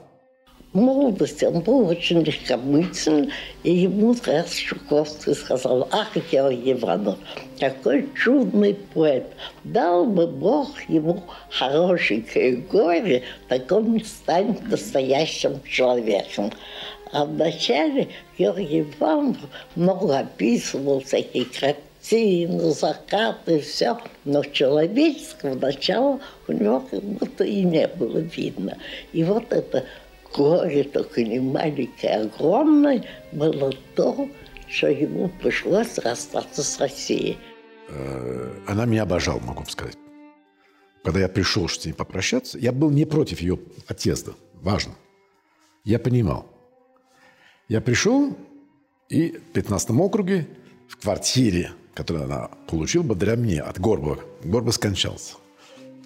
S4: В молодости он был очень легкомыслен, и ему раз Чуковский сказал, ах, Георгий Иванов, какой чудный поэт, дал бы Бог ему хорошенькое горе, так он станет настоящим человеком. А вначале Георгий Иванов много описывал всякие картины, закаты, все, но человеческого начала у него как будто и не было видно. И вот это горе, только не маленькое, огромное, было то, что ему пришлось расстаться с Россией.
S2: Э, Она меня обожала, могу сказать. Когда я пришел, с ней попрощаться, я был не против ее отъезда. Важно. Я понимал. Я пришел, и в 15 округе, в квартире, которую она получила благодаря мне от Горбова. Горбов скончался.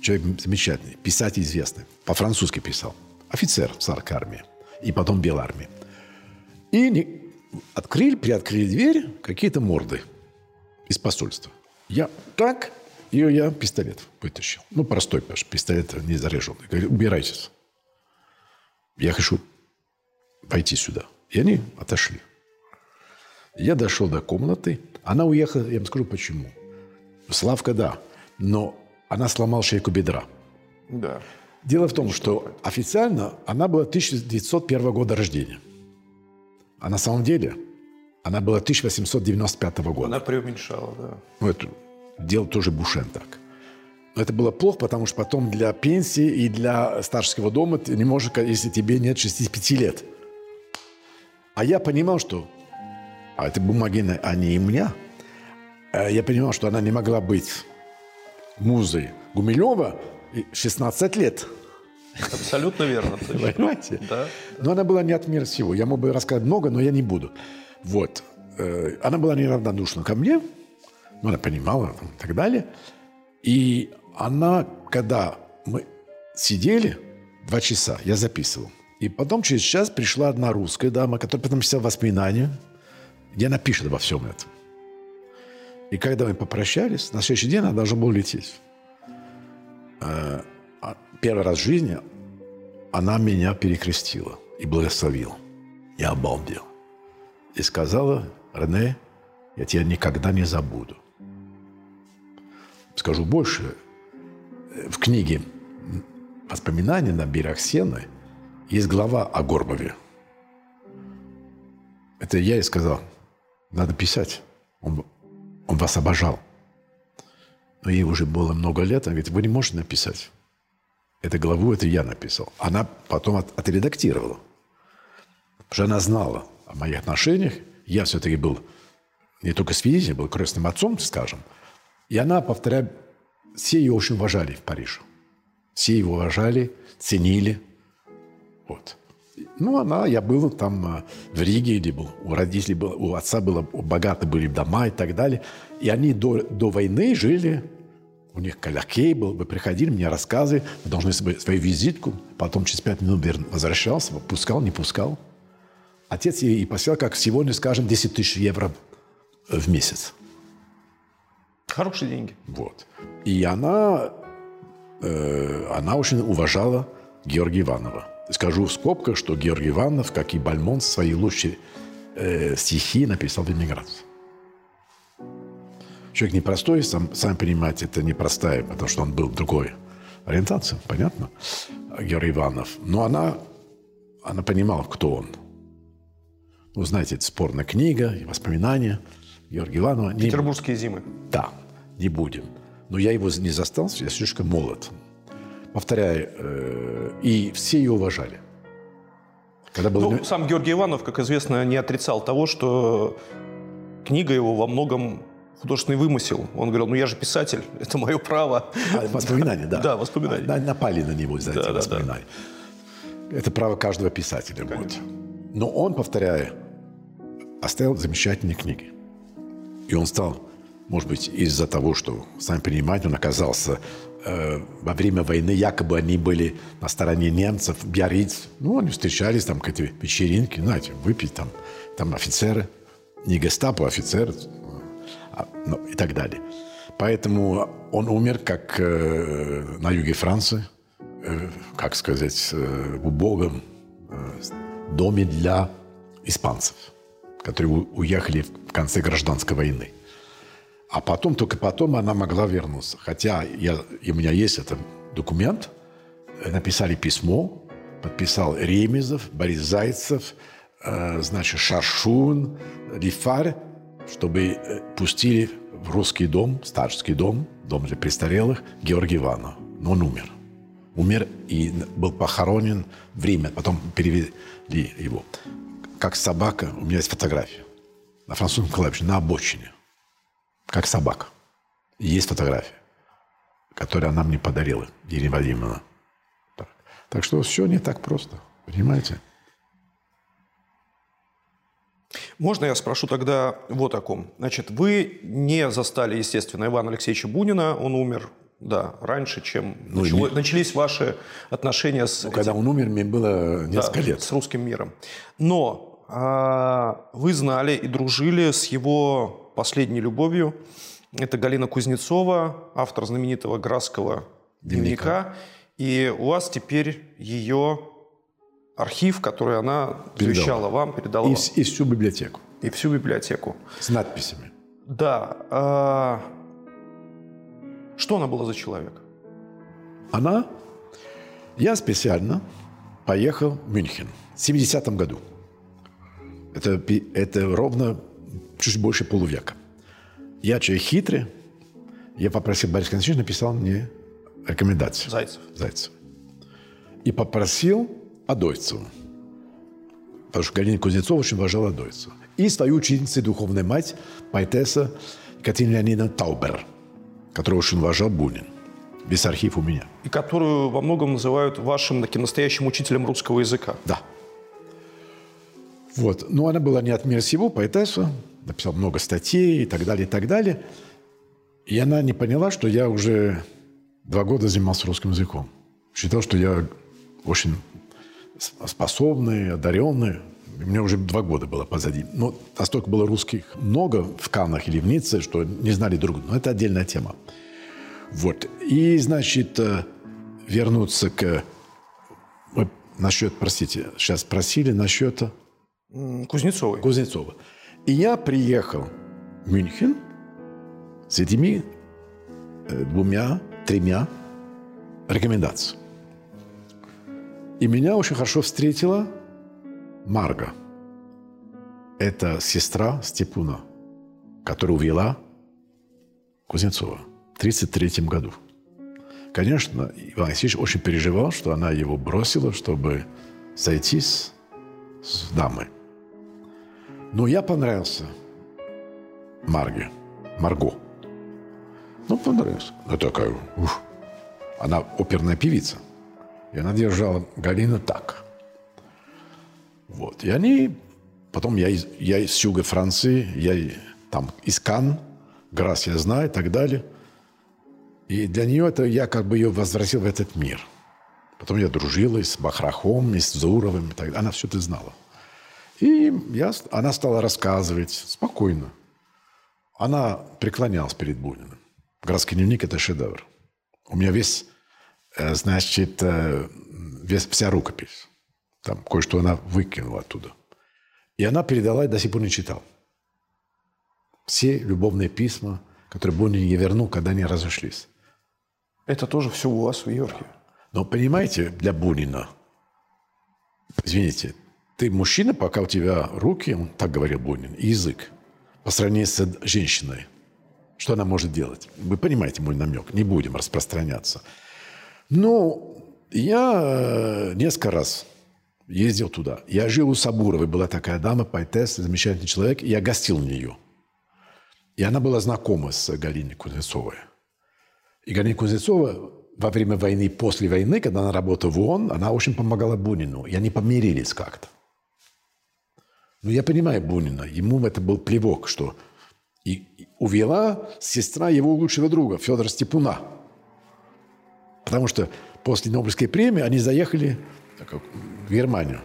S2: Человек замечательный, писатель известный. По-французски писал. Офицер царской армии. И потом Белой армии. И открыли, приоткрыли дверь какие-то морды из посольства. Я так, и я пистолет вытащил. Ну, простой конечно, пистолет не заряженный. Говорю, убирайтесь. Я хочу пойти сюда. И они отошли. Я дошел до комнаты. Она уехала, я вам скажу почему. Славка, да, но она сломала шейку бедра.
S1: Да.
S2: Дело в том, что официально она была 1901 года рождения. А на самом деле она была 1895 года.
S1: Она преуменьшала, да.
S2: Ну, это делал тоже Бушен так. Но это было плохо, потому что потом для пенсии и для старческого дома ты не можешь, если тебе нет 65 лет. А я понимал, что... А это бумаги, они и у меня. А Я понимал, что она не могла быть музой Гумилева и 16 лет.
S1: Абсолютно верно.
S2: Понимаете?
S1: Да.
S2: Но она была не от мира всего. Я мог бы рассказать много, но я не буду. Вот. Э, Она была неравнодушна ко мне. Ну, она понимала там, и так далее. И она, когда мы сидели два часа, я записывал. И потом через час пришла одна русская дама, которая потом писала воспоминания, где она пишет обо всем этом. И когда мы попрощались, на следующий день она должна была лететь. Э, а Первый раз в жизни она меня перекрестила и благословила. Я обалдел. И сказала, Рене, я тебя никогда не забуду. Скажу больше. Э, В книге «Воспоминания на берег Сены» есть глава о Горбове. Это я ей сказал, надо писать. Он, он вас обожал. Но ей уже было много лет. Она говорит, вы не можете написать. Эту главу это я написал. Она потом от- отредактировала. Потому что она знала о моих отношениях. Я все-таки был не только свидетелем, был крестным отцом, скажем. И она, повторяю, все ее очень уважали в Париже. Все его уважали, ценили. Вот. Ну, она, я был там а, в Риге, где был, у родителей был, у отца было, богаты были дома и так далее. И они до, до войны жили, у них калякей был, вы приходили, мне рассказы, вы должны свою, свою визитку, потом через пять минут возвращался, пускал, не пускал. Отец ей и посел, как сегодня, скажем, 10 тысяч евро в месяц.
S1: Хорошие деньги.
S2: Вот. И она, э, она очень уважала Георгия Иванова. Скажу в скобках, что Георгий Иванов, как и Бальмонт, свои лучшие э, стихи написал в эмиграции. Человек непростой, сам, сами понимаете, это непростая, потому что он был другой ориентации, понятно, Георгий Иванов. Но она, она понимала, кто он. Вы знаете, это спорная книга и воспоминания Георгия Иванова. Не-
S1: Петербургские зимы.
S2: да, не будем. Но я его не застал, я слишком молод. Повторяю, э, и все ее уважали. Когда был...
S1: Ну, сам Георгий Иванов, как известно, не отрицал того, что книга его во многом художественный вымысел. Он говорил, ну я же писатель, это мое право.
S2: А, воспоминания, да.
S1: Да, воспоминания.
S2: На- Напали на него за эти
S1: Да, да, да.
S2: воспоминания. Это право каждого писателя будет. Но он, повторяю, оставил замечательные книги. И он стал может быть, из-за того, что, сами понимаете, он оказался э, во время войны, якобы они были на стороне немцев, Биарриц. Ну, они встречались там к этой вечеринке, знаете, выпить там, там офицеры, не гестапо, а офицеры, а, ну, и так далее. Поэтому он умер как э, на юге Франции, э, как сказать, э, убогом э, доме для испанцев, которые уехали в конце гражданской войны. А потом, только потом она могла вернуться. Хотя я, и у меня есть этот документ. Написали письмо, подписал Ремезов, Борис Зайцев, э, значит, Шаршун, Лифар, чтобы э, пустили в русский дом, старческий дом, дом для престарелых, Георгия Ивана. Но он умер. Умер и был похоронен время. Потом перевели его. Как собака, у меня есть фотография на французском клавише, на обочине как собака. есть фотография, которую она мне подарила, Ирина Владимировна. Так. так что все не так просто, понимаете?
S1: Можно я спрошу тогда вот о ком? Значит, вы не застали, естественно, Ивана Алексеевича Бунина, он умер, да, раньше, чем ну, начало, не... начались ваши отношения с...
S2: Ну, этим... Когда он умер, мне было несколько да, лет.
S1: с русским миром. Но а, вы знали и дружили с его последней любовью. Это Галина Кузнецова, автор знаменитого Градского дневника. дневника. И у вас теперь ее архив, который она завещала вам, передала
S2: и,
S1: вам.
S2: И всю библиотеку.
S1: И всю библиотеку.
S2: С надписями.
S1: Да. А... Что она была за человек?
S2: Она... Я специально поехал в Мюнхен в 70-м году. Это, это ровно чуть больше полувека. Я человек хитрый. Я попросил Бориса Константиновича, написал мне рекомендацию.
S1: Зайцев.
S2: Зайцев. И попросил Адойцеву. Потому что Галина Кузнецова очень уважала Адойцева. И свою учительницу, духовная мать, поэтесса Екатерина Леонидовна Таубер, которую очень уважал Бунин. Весь архив у меня.
S1: И которую во многом называют вашим таким настоящим учителем русского языка.
S2: Да. Вот. Но она была не от мира сего, поэтесса, написал много статей и так далее, и так далее. И она не поняла, что я уже два года занимался русским языком. Считал, что я очень способный, одаренный. Мне уже два года было позади. Но настолько было русских много в Каннах или в Ницце, что не знали друг друга. Но это отдельная тема. Вот. И, значит, э, вернуться к... Насчет, простите, сейчас спросили насчет...
S1: Кузнецовой.
S2: Кузнецова. И я приехал в Мюнхен с этими э, двумя, тремя рекомендациями. И меня очень хорошо встретила Марга. Это сестра Степуна, которая увела Кузнецова в 1933 году. Конечно, Иван Алексеевич очень переживал, что она его бросила, чтобы сойтись с дамой. Но я понравился Марге, Марго. Ну, понравился. Она такая, ух. Она оперная певица. И она держала Галину так. Вот. И они... Потом я из, я из юга Франции, я там из Кан, Грас я знаю и так далее. И для нее это я как бы ее возвратил в этот мир. Потом я дружила и с Бахрахом, и с Зуровым и так далее. Она все это знала. И я, она стала рассказывать спокойно. Она преклонялась перед Буниным. «Городский дневник» – это шедевр. У меня весь, э, значит, э, весь, вся рукопись. Там кое-что она выкинула оттуда. И она передала, и до сих пор не читал. Все любовные письма, которые Бунин не вернул, когда они разошлись.
S1: Это тоже все у вас в Йорке?
S2: Но понимаете, для Бунина, извините, ты мужчина, пока у тебя руки, он так говорил Бунин, и язык, по сравнению с женщиной. Что она может делать? Вы понимаете мой намек, не будем распространяться. Но я э, несколько раз ездил туда. Я жил у Сабуровой, была такая дама, поэтесса, замечательный человек, и я гостил у нее. И она была знакома с Галиной Кузнецовой. И Галина Кузнецова во время войны, после войны, когда она работала в ООН, она очень помогала Бунину. И они помирились как-то. Ну, я понимаю Бунина. Ему это был плевок, что И увела сестра его лучшего друга, Федора Степуна. Потому что после Нобелевской премии они заехали в Германию.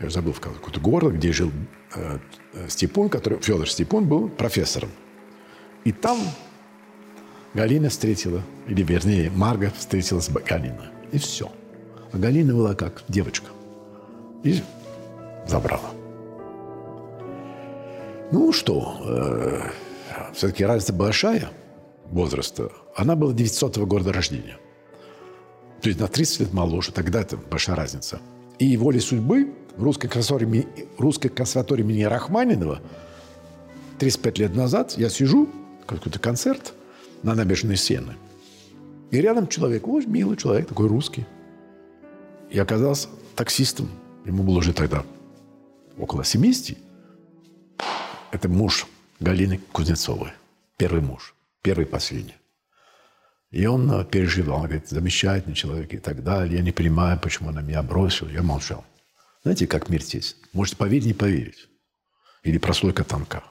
S2: Я забыл, в какой-то город, где жил э, Степун, который, Федор Степун был профессором. И там Галина встретила, или вернее, Марга встретилась с Галиной. И все. А Галина была как девочка. И забрала. Ну что, э, все-таки разница большая возраста. Она была 900 -го года рождения. То есть на 30 лет моложе. Тогда это большая разница. И волей судьбы в русской консерватории, русской консерватории имени Рахманинова 35 лет назад я сижу, какой-то концерт на набережной Сены. И рядом человек, ой, милый человек, такой русский. И оказался таксистом. Ему было уже тогда около 70. Это муж Галины Кузнецовой. Первый муж. Первый последний. И он э, переживал. Он говорит, замечательный человек и так далее. Я не понимаю, почему она меня бросила. Я молчал. Знаете, как мир? Можете поверить, не поверить. Или прослойка танка.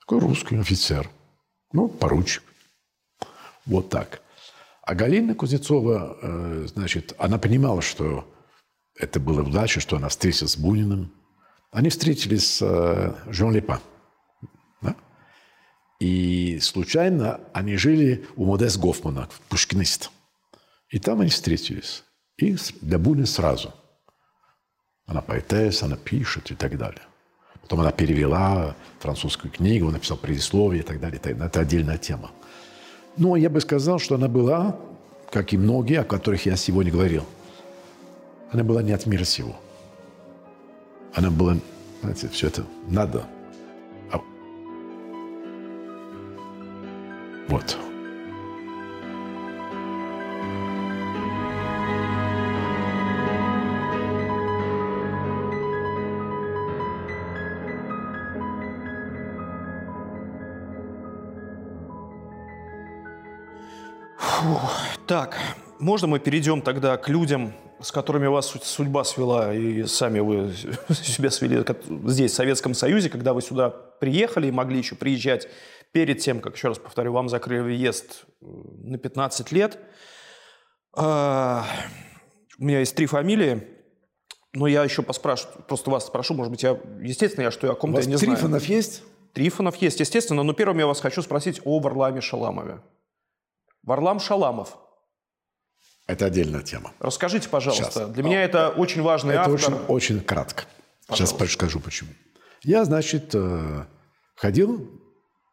S2: Такой русский офицер. Ну, поручик. Вот так. А Галина Кузнецова, э, значит, она понимала, что это была удача, что она встретилась с Буниным. Они встретились с э, Жан Лепа. И случайно они жили у Модес Гофмана, пушкинист. И там они встретились. И для Бунина сразу. Она поэтесса, она пишет и так далее. Потом она перевела французскую книгу, написала предисловие и так далее. Это отдельная тема. Но я бы сказал, что она была, как и многие, о которых я сегодня говорил, она была не от мира сего. Она была, знаете, все это надо – Вот.
S1: Так, можно мы перейдем тогда к людям, с которыми вас судьба свела, и сами вы себя свели здесь, в Советском Союзе, когда вы сюда приехали и могли еще приезжать перед тем, как, еще раз повторю, вам закрыли въезд э, на 15 лет. А, у меня есть три фамилии, но я еще поспрашиваю, просто вас спрошу, может быть, я, естественно, я что я о ком-то не
S2: знаю. Трифонов есть?
S1: Трифонов есть, естественно, но первым я вас хочу спросить о Варламе Шаламове. Варлам Шаламов.
S2: Это отдельная тема.
S1: Расскажите, пожалуйста. Сейчас. Для меня это очень важный
S2: это
S1: автор.
S2: очень, очень кратко. Пожалуйста. Сейчас расскажу, почему. Я, значит, э, ходил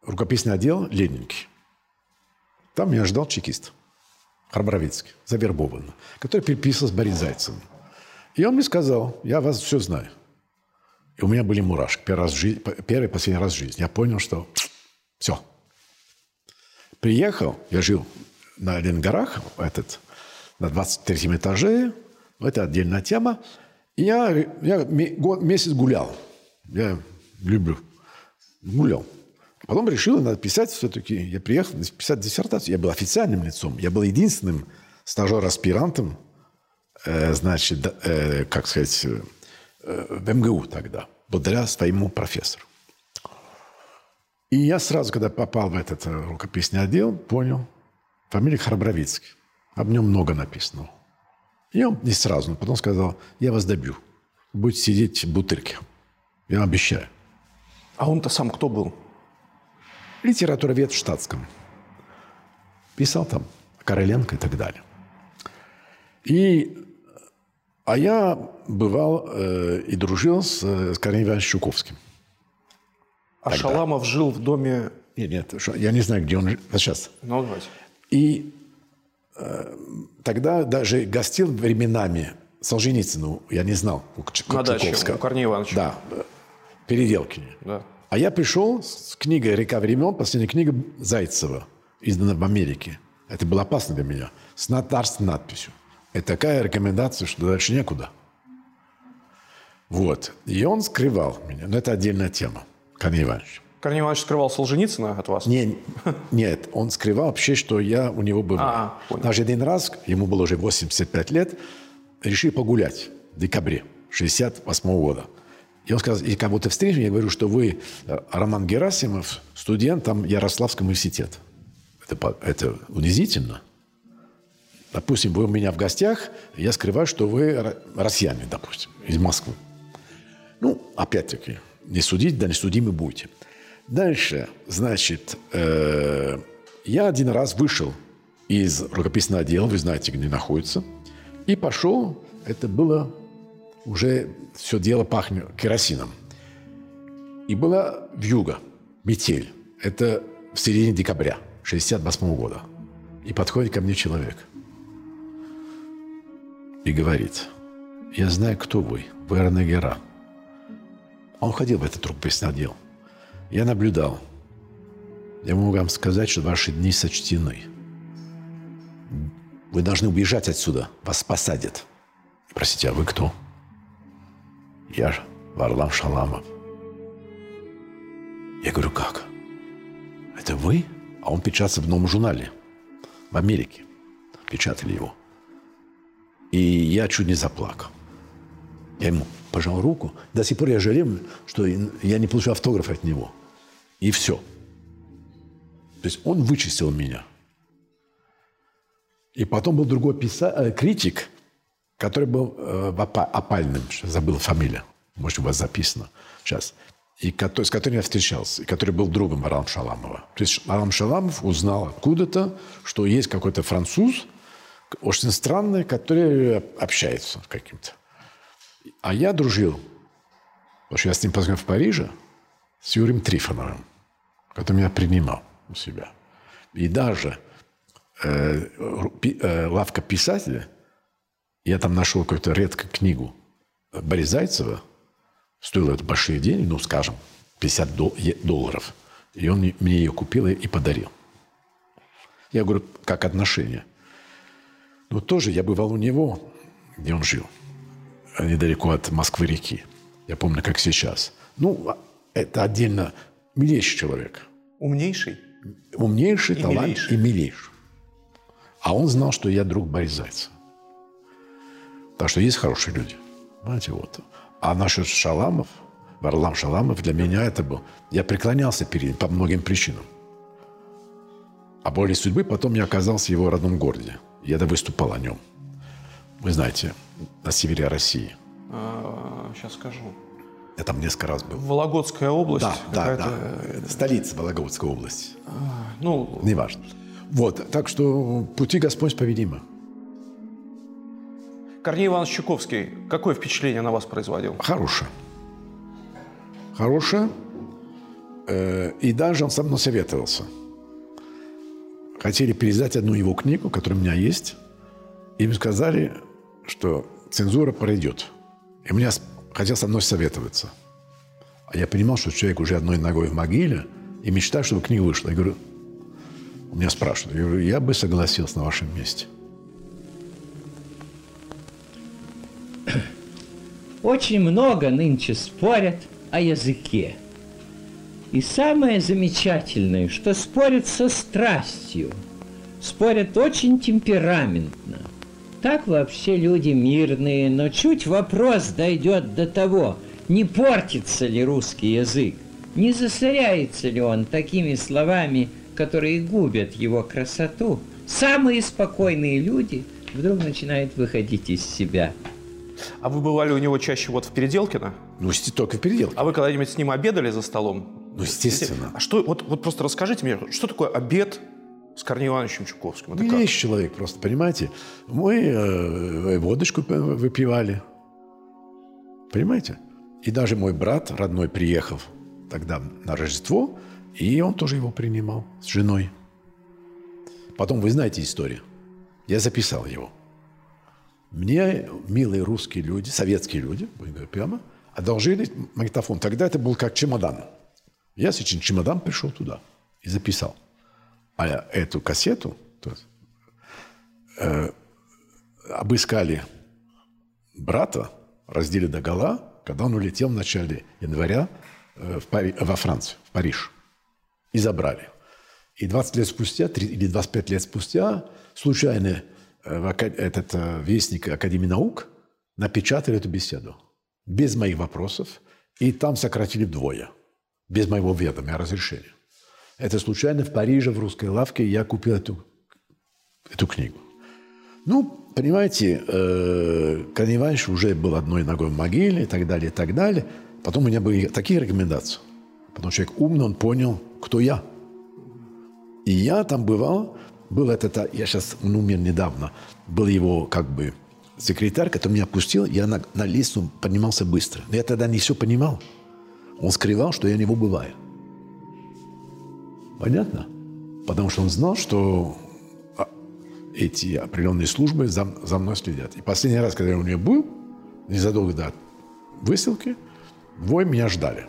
S2: рукописный отдел Ленинки. Там меня ждал чекист Харбровицкий, завербованный, который переписывался с Борис Зайцевым. И он мне сказал, я вас все знаю. И у меня были мурашки. Первый, раз в жизни, первый последний раз в жизни. Я понял, что все. Приехал, я жил на Ленгорах, этот, на 23 этаже. Это отдельная тема. И я, я месяц гулял. Я люблю. Гулял. Потом решил надо писать все-таки. Я приехал писать диссертацию. Я был официальным лицом. Я был единственным стажер-аспирантом, э, значит, э, как сказать, э, в МГУ тогда, благодаря своему профессору. И я сразу, когда попал в этот э, рукописный отдел, понял, фамилия Храбровицкий. Об нем много написано. И он не сразу, но потом сказал, я вас добью. Будете сидеть в бутырке. Я обещаю.
S1: А он-то сам кто был?
S2: Литературовед в штатском. Писал там Короленко и так далее. И, а я бывал э, и дружил с, с Корнеем Ивановичем Щуковским.
S1: А тогда. Шаламов жил в доме...
S2: Нет, нет, я не знаю, где он жил. Сейчас.
S1: Ну, давайте.
S2: И э, тогда даже гостил временами Солженицыну, я не знал, у
S1: На даче, у Корнея Ивановича.
S2: Да, Переделкине.
S1: Да.
S2: А я пришел с книгой «Река времен», последняя книга Зайцева, издана в Америке. Это было опасно для меня. С нотарственной надписью. Это такая рекомендация, что дальше некуда. Вот. И он скрывал меня. Но это отдельная тема. Корней Иванович.
S1: Корней Иванович скрывал Солженицына от вас?
S2: Не, нет, он скрывал вообще, что я у него был. А, Даже один раз, ему было уже 85 лет, решили погулять в декабре 68 года. И он сказал, и кого-то встретим, я говорю, что вы э, Роман Герасимов, студент там Ярославского университета. Это, это унизительно. Допустим, вы у меня в гостях, я скрываю, что вы россияне, допустим, из Москвы. Ну, опять-таки, не судить, да не судимы будете. Дальше, значит, э, я один раз вышел из рукописного отдела, вы знаете, где находится, и пошел, это было уже все дело пахнет керосином. И была вьюга, метель. Это в середине декабря 68 года. И подходит ко мне человек и говорит, я знаю, кто вы, вы Арнагера. Он ходил в этот рукописный отдел. Я наблюдал. Я могу вам сказать, что ваши дни сочтены. Вы должны убежать отсюда. Вас посадят. Простите, а вы кто? Я Варлам Шаламов. Я говорю, как? Это вы? А он печатается в новом журнале в Америке. Печатали его. И я чуть не заплакал. Я ему пожал руку. До сих пор я жалею, что я не получил автограф от него. И все. То есть он вычистил меня. И потом был другой писа... Критик, который был э, опальным, забыл фамилия, может, у вас записано сейчас, и который, с которым я встречался, и который был другом Варлам Шаламова. То есть Варлам Шаламов узнал откуда-то, что есть какой-то француз, очень странный, который общается с каким-то. А я дружил, потому что я с ним познакомился в Париже, с Юрием Трифоновым, который меня принимал у себя. И даже э, э, лавка писателя, я там нашел какую-то редкую книгу Бориса Зайцева, стоило это большие деньги, ну, скажем, 50 долларов. И он мне ее купил и подарил. Я говорю, как отношения? Ну, тоже я бывал у него, где он жил, недалеко от Москвы-реки. Я помню, как сейчас. Ну, а, это отдельно милейший человек.
S1: Умнейший?
S2: Умнейший, и талант милейший. и милейший. А он знал, что я друг Борис Зайцева. Так что есть хорошие люди. Понимаете, вот. А насчет Шаламов, Варлам Шаламов, для меня это был... Я преклонялся перед ним по многим причинам. А более судьбы потом я оказался в его родном городе. Я да выступал о нем. Вы знаете, на севере России.
S1: А, сейчас скажу.
S2: Я там несколько раз был.
S1: Вологодская область?
S2: Да, да, да. Столица Вологодской области. А,
S1: ну...
S2: Неважно. Вот, так что пути Господь поведимы.
S1: Корней Иванович Чуковский, какое впечатление на вас производил?
S2: Хорошее. Хорошее. Э, и даже он со мной советовался. Хотели переиздать одну его книгу, которая у меня есть. Им сказали, что цензура пройдет. И мне хотел со мной советоваться. А я понимал, что человек уже одной ногой в могиле и мечтаю, чтобы книга вышла. Я говорю, у меня спрашивают, я говорю, я бы согласился на вашем месте.
S5: Очень много нынче спорят о языке. И самое замечательное, что спорят со страстью, спорят очень темпераментно. Так вообще люди мирные, но чуть вопрос дойдет до того, не портится ли русский язык, не засоряется ли он такими словами, которые губят его красоту, самые спокойные люди вдруг начинают выходить из себя –
S1: а вы бывали у него чаще вот в Переделкино?
S2: Ну, только в Переделкино.
S1: А вы когда-нибудь с ним обедали за столом?
S2: Ну, естественно.
S1: А что, вот, вот просто расскажите мне, что такое обед с Корнеем Ивановичем Чуковским?
S2: Это Есть человек просто, понимаете? Мы э, водочку выпивали. Понимаете? И даже мой брат родной приехал тогда на Рождество, и он тоже его принимал с женой. Потом вы знаете историю. Я записал его. Мне милые русские люди, советские люди, будем говорить прямо, одолжили магнитофон. Тогда это был как чемодан. Я с этим чемодан пришел туда и записал. А эту кассету то есть, э, обыскали брата, раздели до гола, когда он улетел в начале января э, в Пари, во Францию, в Париж. И забрали. И 20 лет спустя, 3, или 25 лет спустя, случайно Э, этот э, вестник Академии наук напечатали эту беседу. Без моих вопросов, И там сократили вдвое. Без моего ведома, разрешения. Это случайно в Париже, в русской лавке, я купил эту, эту книгу. Ну, понимаете, э, Каневанш уже был одной ногой в могиле и так далее, и так далее. Потом у меня были такие рекомендации. Потому что человек умный, он понял, кто я. И я там бывал, был этот, я сейчас, он умер недавно, был его как бы секретарь, который меня пустил, я на, на лист поднимался быстро. Но я тогда не все понимал. Он скрывал, что я не бываю. Понятно? Потому что он знал, что а, эти определенные службы за, за мной следят. И последний раз, когда я у нее был, незадолго до высылки, двое меня ждали.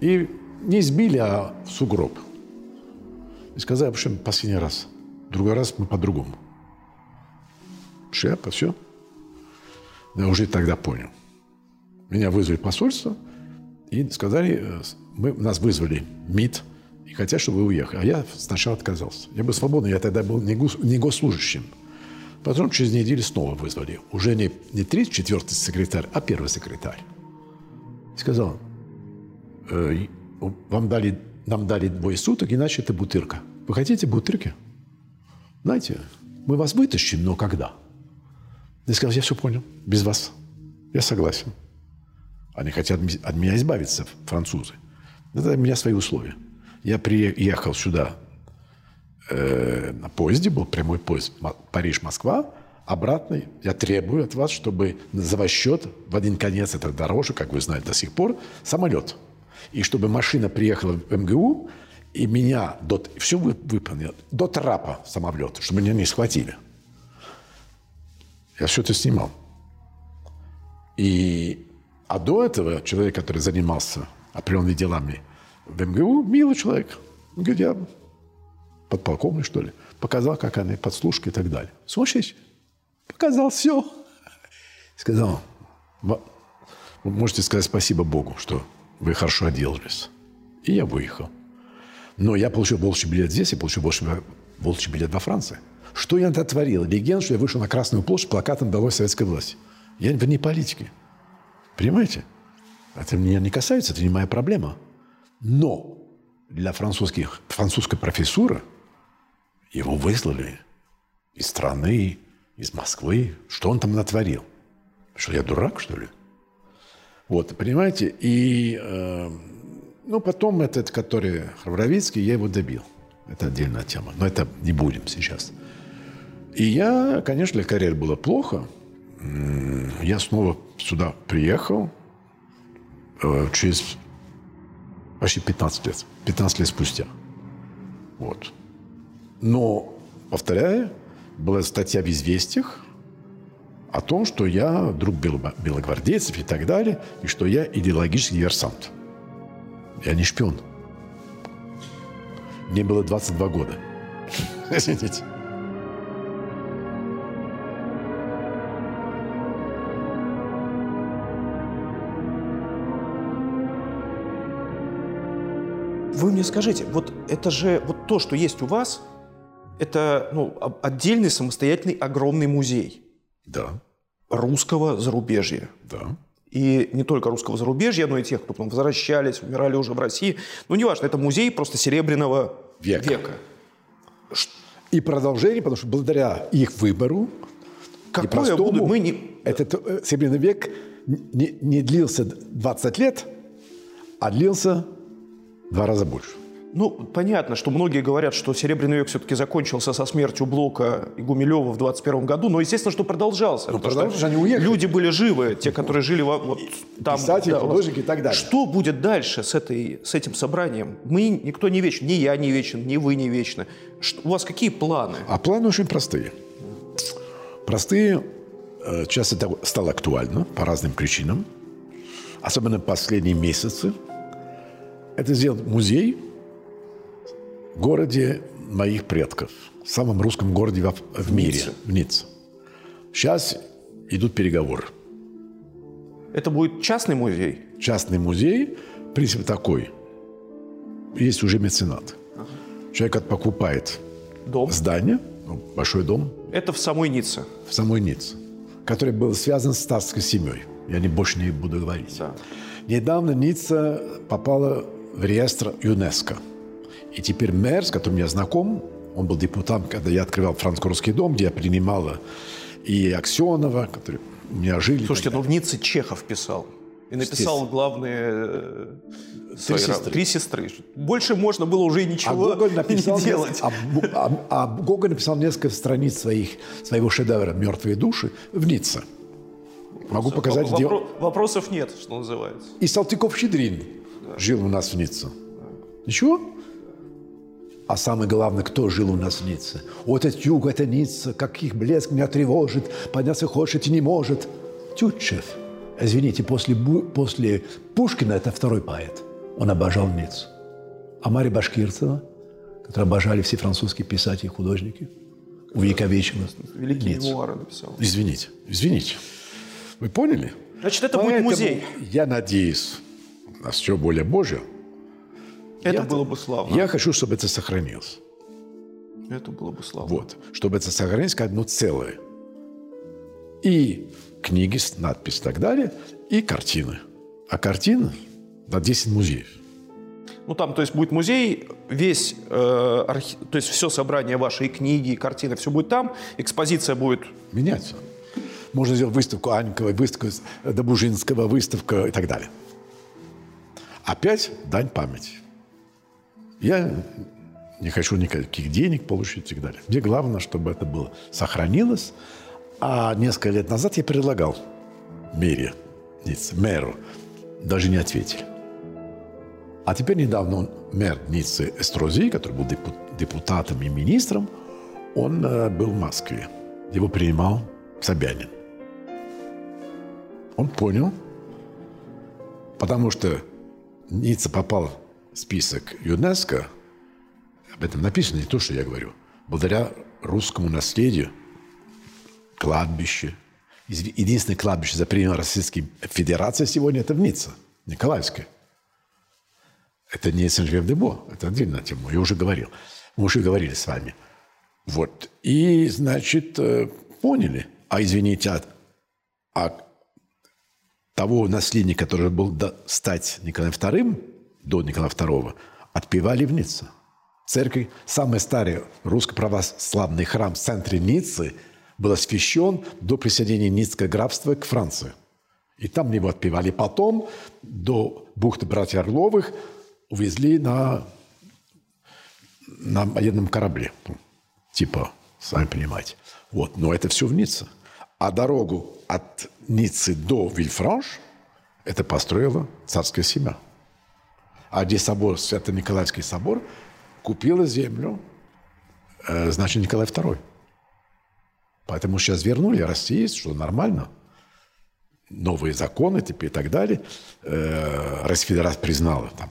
S2: И не избили, а в сугроб. И сказали, что последний раз. Другой раз мы по-другому. Шляпа, все. Я уже тогда понял. Меня вызвали в посольство и сказали, э, мы, нас вызвали МИД, и хотят, чтобы вы уехали. А я сначала отказался. Я был свободный, я тогда был не, гос, не госслужащим. Потом через неделю снова вызвали. Уже не, не 34-й секретарь, а первый секретарь. Сказал, э, вам дали, нам дали двое суток, иначе это бутырка. Вы хотите бутырки? Знаете, мы вас вытащим, но когда? Я сказал, я все понял, без вас. Я согласен. Они хотят от меня избавиться, французы. Это у меня свои условия. Я приехал сюда э, на поезде, был прямой поезд Париж-Москва, обратный. Я требую от вас, чтобы за ваш счет в один конец этой дорожи, как вы знаете до сих пор, самолет. И чтобы машина приехала в МГУ, и меня до, все выполнил, до трапа самолета, чтобы меня не схватили. Я все это снимал. И, а до этого человек, который занимался определенными делами в МГУ, милый человек, говорит, я подполковник, что ли, показал, как они, подслушка и так далее. Сумасшедший. Показал все. Сказал, вы можете сказать спасибо Богу, что вы хорошо отделались. И я выехал. Но я получил волчий билет здесь, я получил волчий, волчий билет во Франции. Что я натворил? Легенда, что я вышел на Красную площадь, плакатом «Долой советской власти». Я не политики. Понимаете? Это меня не касается, это не моя проблема. Но для французских, французской профессуры его выслали из страны, из Москвы. Что он там натворил? Что я дурак, что ли? Вот, понимаете? И, э, ну, потом этот, который Храбровицкий, я его добил. Это отдельная тема. Но это не будем сейчас. И я, конечно, для карьеры было плохо. Я снова сюда приехал э, через почти 15 лет. 15 лет спустя. Вот. Но, повторяю, была статья в «Известиях», о том, что я друг белогвардейцев и так далее, и что я идеологический диверсант. Я не шпион. Мне было 22 года. Извините.
S1: Вы мне скажите, вот это же, вот то, что есть у вас, это ну, отдельный самостоятельный огромный музей.
S2: Да.
S1: Русского зарубежья.
S2: Да.
S1: И не только русского зарубежья, но и тех, кто потом возвращались, умирали уже в России. Ну, неважно, это музей просто Серебряного века. века.
S2: И продолжение, потому что благодаря их выбору
S1: Какое буду, мы не...
S2: Этот э, Серебряный век не, не длился 20 лет, а длился два раза больше.
S1: Ну, понятно, что многие говорят, что Серебряный век все-таки закончился со смертью Блока и Гумилева в 21 году, но, естественно, что продолжался.
S2: Ну, продолжался, они уехали.
S1: Люди были живы, те, которые жили вот там.
S2: Писатели, да, художники и так далее.
S1: Что будет дальше с, этой, с этим собранием? Мы, никто не вечен, ни я не вечен, ни вы не вечны. Что, у вас какие планы?
S2: А планы очень простые. Простые, э, сейчас это стало актуально по разным причинам, особенно последние месяцы. Это сделать музей – городе моих предков, в самом русском городе в, в мире, Ницце. в Ницце. Сейчас идут переговоры.
S1: Это будет частный музей?
S2: Частный музей. Принцип такой. Есть уже меценат. Ага. Человек покупает дом. здание, ну, большой дом.
S1: Это в самой Ницце?
S2: В самой Ницце. Который был связан с царской семьей. Я не, больше не буду говорить.
S1: Да.
S2: недавно Ницца попала в реестр ЮНЕСКО. И теперь мэр, с которым я знаком, он был депутатом, когда я открывал франко-русский дом, где я принимала и Аксенова, которые у меня жили.
S1: Слушайте, ну в Ницце Чехов писал. И написал главные э, свои
S2: сестры.
S1: Три сестры. Больше можно было уже
S2: А
S1: ничего
S2: Гоголь написал,
S1: не делать.
S2: а, а- а Гоголь написал несколько страниц своих, своего шедевра «Мертвые души» в Ницце. Могу показать, где...
S1: Вопро- Вопросов нет, что называется.
S2: И Салтыков-Щедрин жил у нас в Ницце. Ничего? А самое главное, кто жил у нас в Ницце? Вот этот юг, это Ницца, как их блеск меня тревожит, подняться хочет и не может. Тютчев. Извините, после, Бу- после Пушкина это второй поэт. Он обожал Ниццу. А Мария Башкирцева, которую обожали все французские писатели и художники, увековечила
S1: Великие
S2: Ниццу.
S1: мемуары написал.
S2: Извините, извините. Вы поняли?
S1: Значит, это будет
S2: Поэтому
S1: музей.
S2: Я надеюсь на все более Божье.
S1: Это
S2: Я-
S1: было бы славно.
S2: Я хочу, чтобы это сохранилось.
S1: Это было бы славно.
S2: Вот. Чтобы это сохранилось как одно целое. И книги с надпись и так далее, и картины. А картины на 10 музеев.
S1: Ну там, то есть будет музей, весь, э, архи- то есть все собрание вашей книги, картины, все будет там, экспозиция будет
S2: Меняться. Можно сделать выставку Аньковой, выставку Добужинского, выставка и так далее. Опять дань памяти. Я не хочу никаких денег получить и так далее. Мне главное, чтобы это было сохранилось. А несколько лет назад я предлагал мэре, Ницце, мэру, даже не ответили. А теперь недавно мэр Ниццы Эстрози, который был депу- депутатом и министром, он э, был в Москве. Его принимал Собянин. Он понял, потому что Ницца попал список ЮНЕСКО, об этом написано не то, что я говорю, благодаря русскому наследию, кладбище. Единственное кладбище за пределами Российской Федерации сегодня это в Ницце, Николаевское. Это не Сен-Жермен-де-Бо, это отдельная тема, я уже говорил. Мы уже говорили с вами. Вот. И, значит, э, поняли. А извините, а, а того наследника, который был стать Николаем II, до Николая II, отпевали в Ницце. Церковь, самый старый русско-православный храм в центре Ниццы, был освящен до присоединения Ницкого графства к Франции. И там его отпевали. Потом до бухты Братьев Орловых увезли на, на военном корабле. Ну, Типа, сами понимаете. Вот. Но это все в Ницце. А дорогу от Ниццы до Вильфранш это построила царская семья. А где собор, Свято-Николаевский собор, купила землю, э, значит, Николай II. Поэтому сейчас вернули, Россия есть, что нормально. Новые законы теперь и так далее. Э, Российская Федерация признала там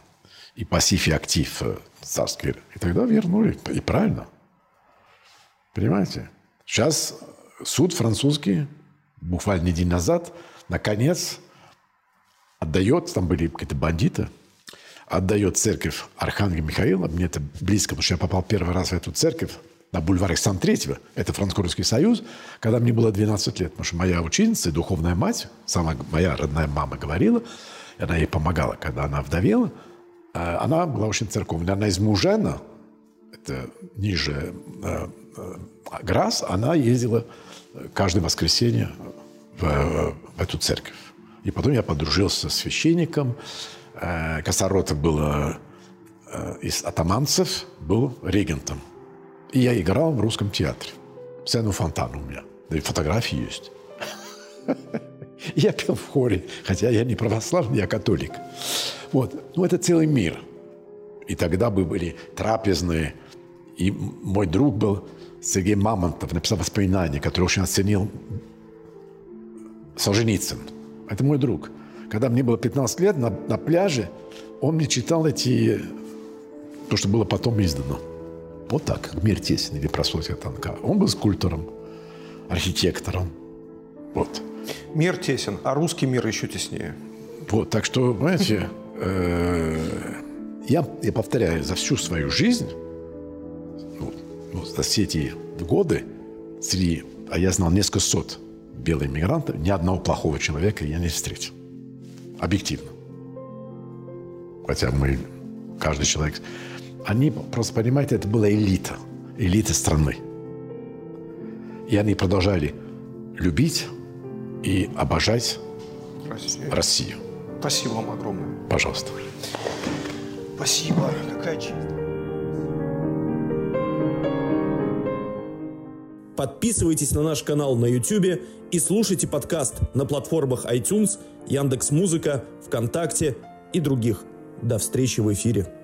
S2: и пассив, и актив э, царский. И тогда вернули. И правильно. Понимаете? Сейчас суд французский, буквально день назад, наконец отдает, там были какие-то бандиты, отдает церковь Архангела Михаила. Мне это близко, потому что я попал первый раз в эту церковь на бульваре Александра Третьего. Это Франко-Русский союз, когда мне было 12 лет. Потому что моя ученица и духовная мать, сама моя родная мама говорила, и она ей помогала, когда она вдовела, э, она была очень церковная. Она из Мужена, это ниже э, э, Грас, она ездила каждое воскресенье в, э, в эту церковь. И потом я подружился с священником. Э, Косоротов был э, э, из атаманцев, был регентом. И я играл в русском театре. Сцену фонтан у меня. Да и фотографии есть. Я пел в хоре, хотя я не православный, я католик. Вот. Ну, это целый мир. И тогда бы были трапезные. И мой друг был Сергей Мамонтов, написал воспоминания, который очень оценил Солженицын. Это мой друг. Когда мне было 15 лет, на, на пляже он мне читал эти... То, что было потом издано. Вот так, «Мир тесен» или «Прослойка танка». Он был скульптором, архитектором. Вот.
S1: Мир тесен, а русский мир еще теснее.
S2: Вот, так что, знаете, э, я, я повторяю, за всю свою жизнь, ну, ну, за все эти годы, среди, а я знал несколько сот белых мигрантов, ни одного плохого человека я не встретил. Объективно. хотя мы, каждый человек, они просто, понимаете, это была элита, элита страны. И они продолжали любить и обожать
S1: Россия.
S2: Россию.
S1: Спасибо вам огромное.
S2: Пожалуйста.
S1: Спасибо. Какая честь. Подписывайтесь на наш канал на YouTube и слушайте подкаст на платформах iTunes, Яндекс.Музыка, ВКонтакте и других. До встречи в эфире.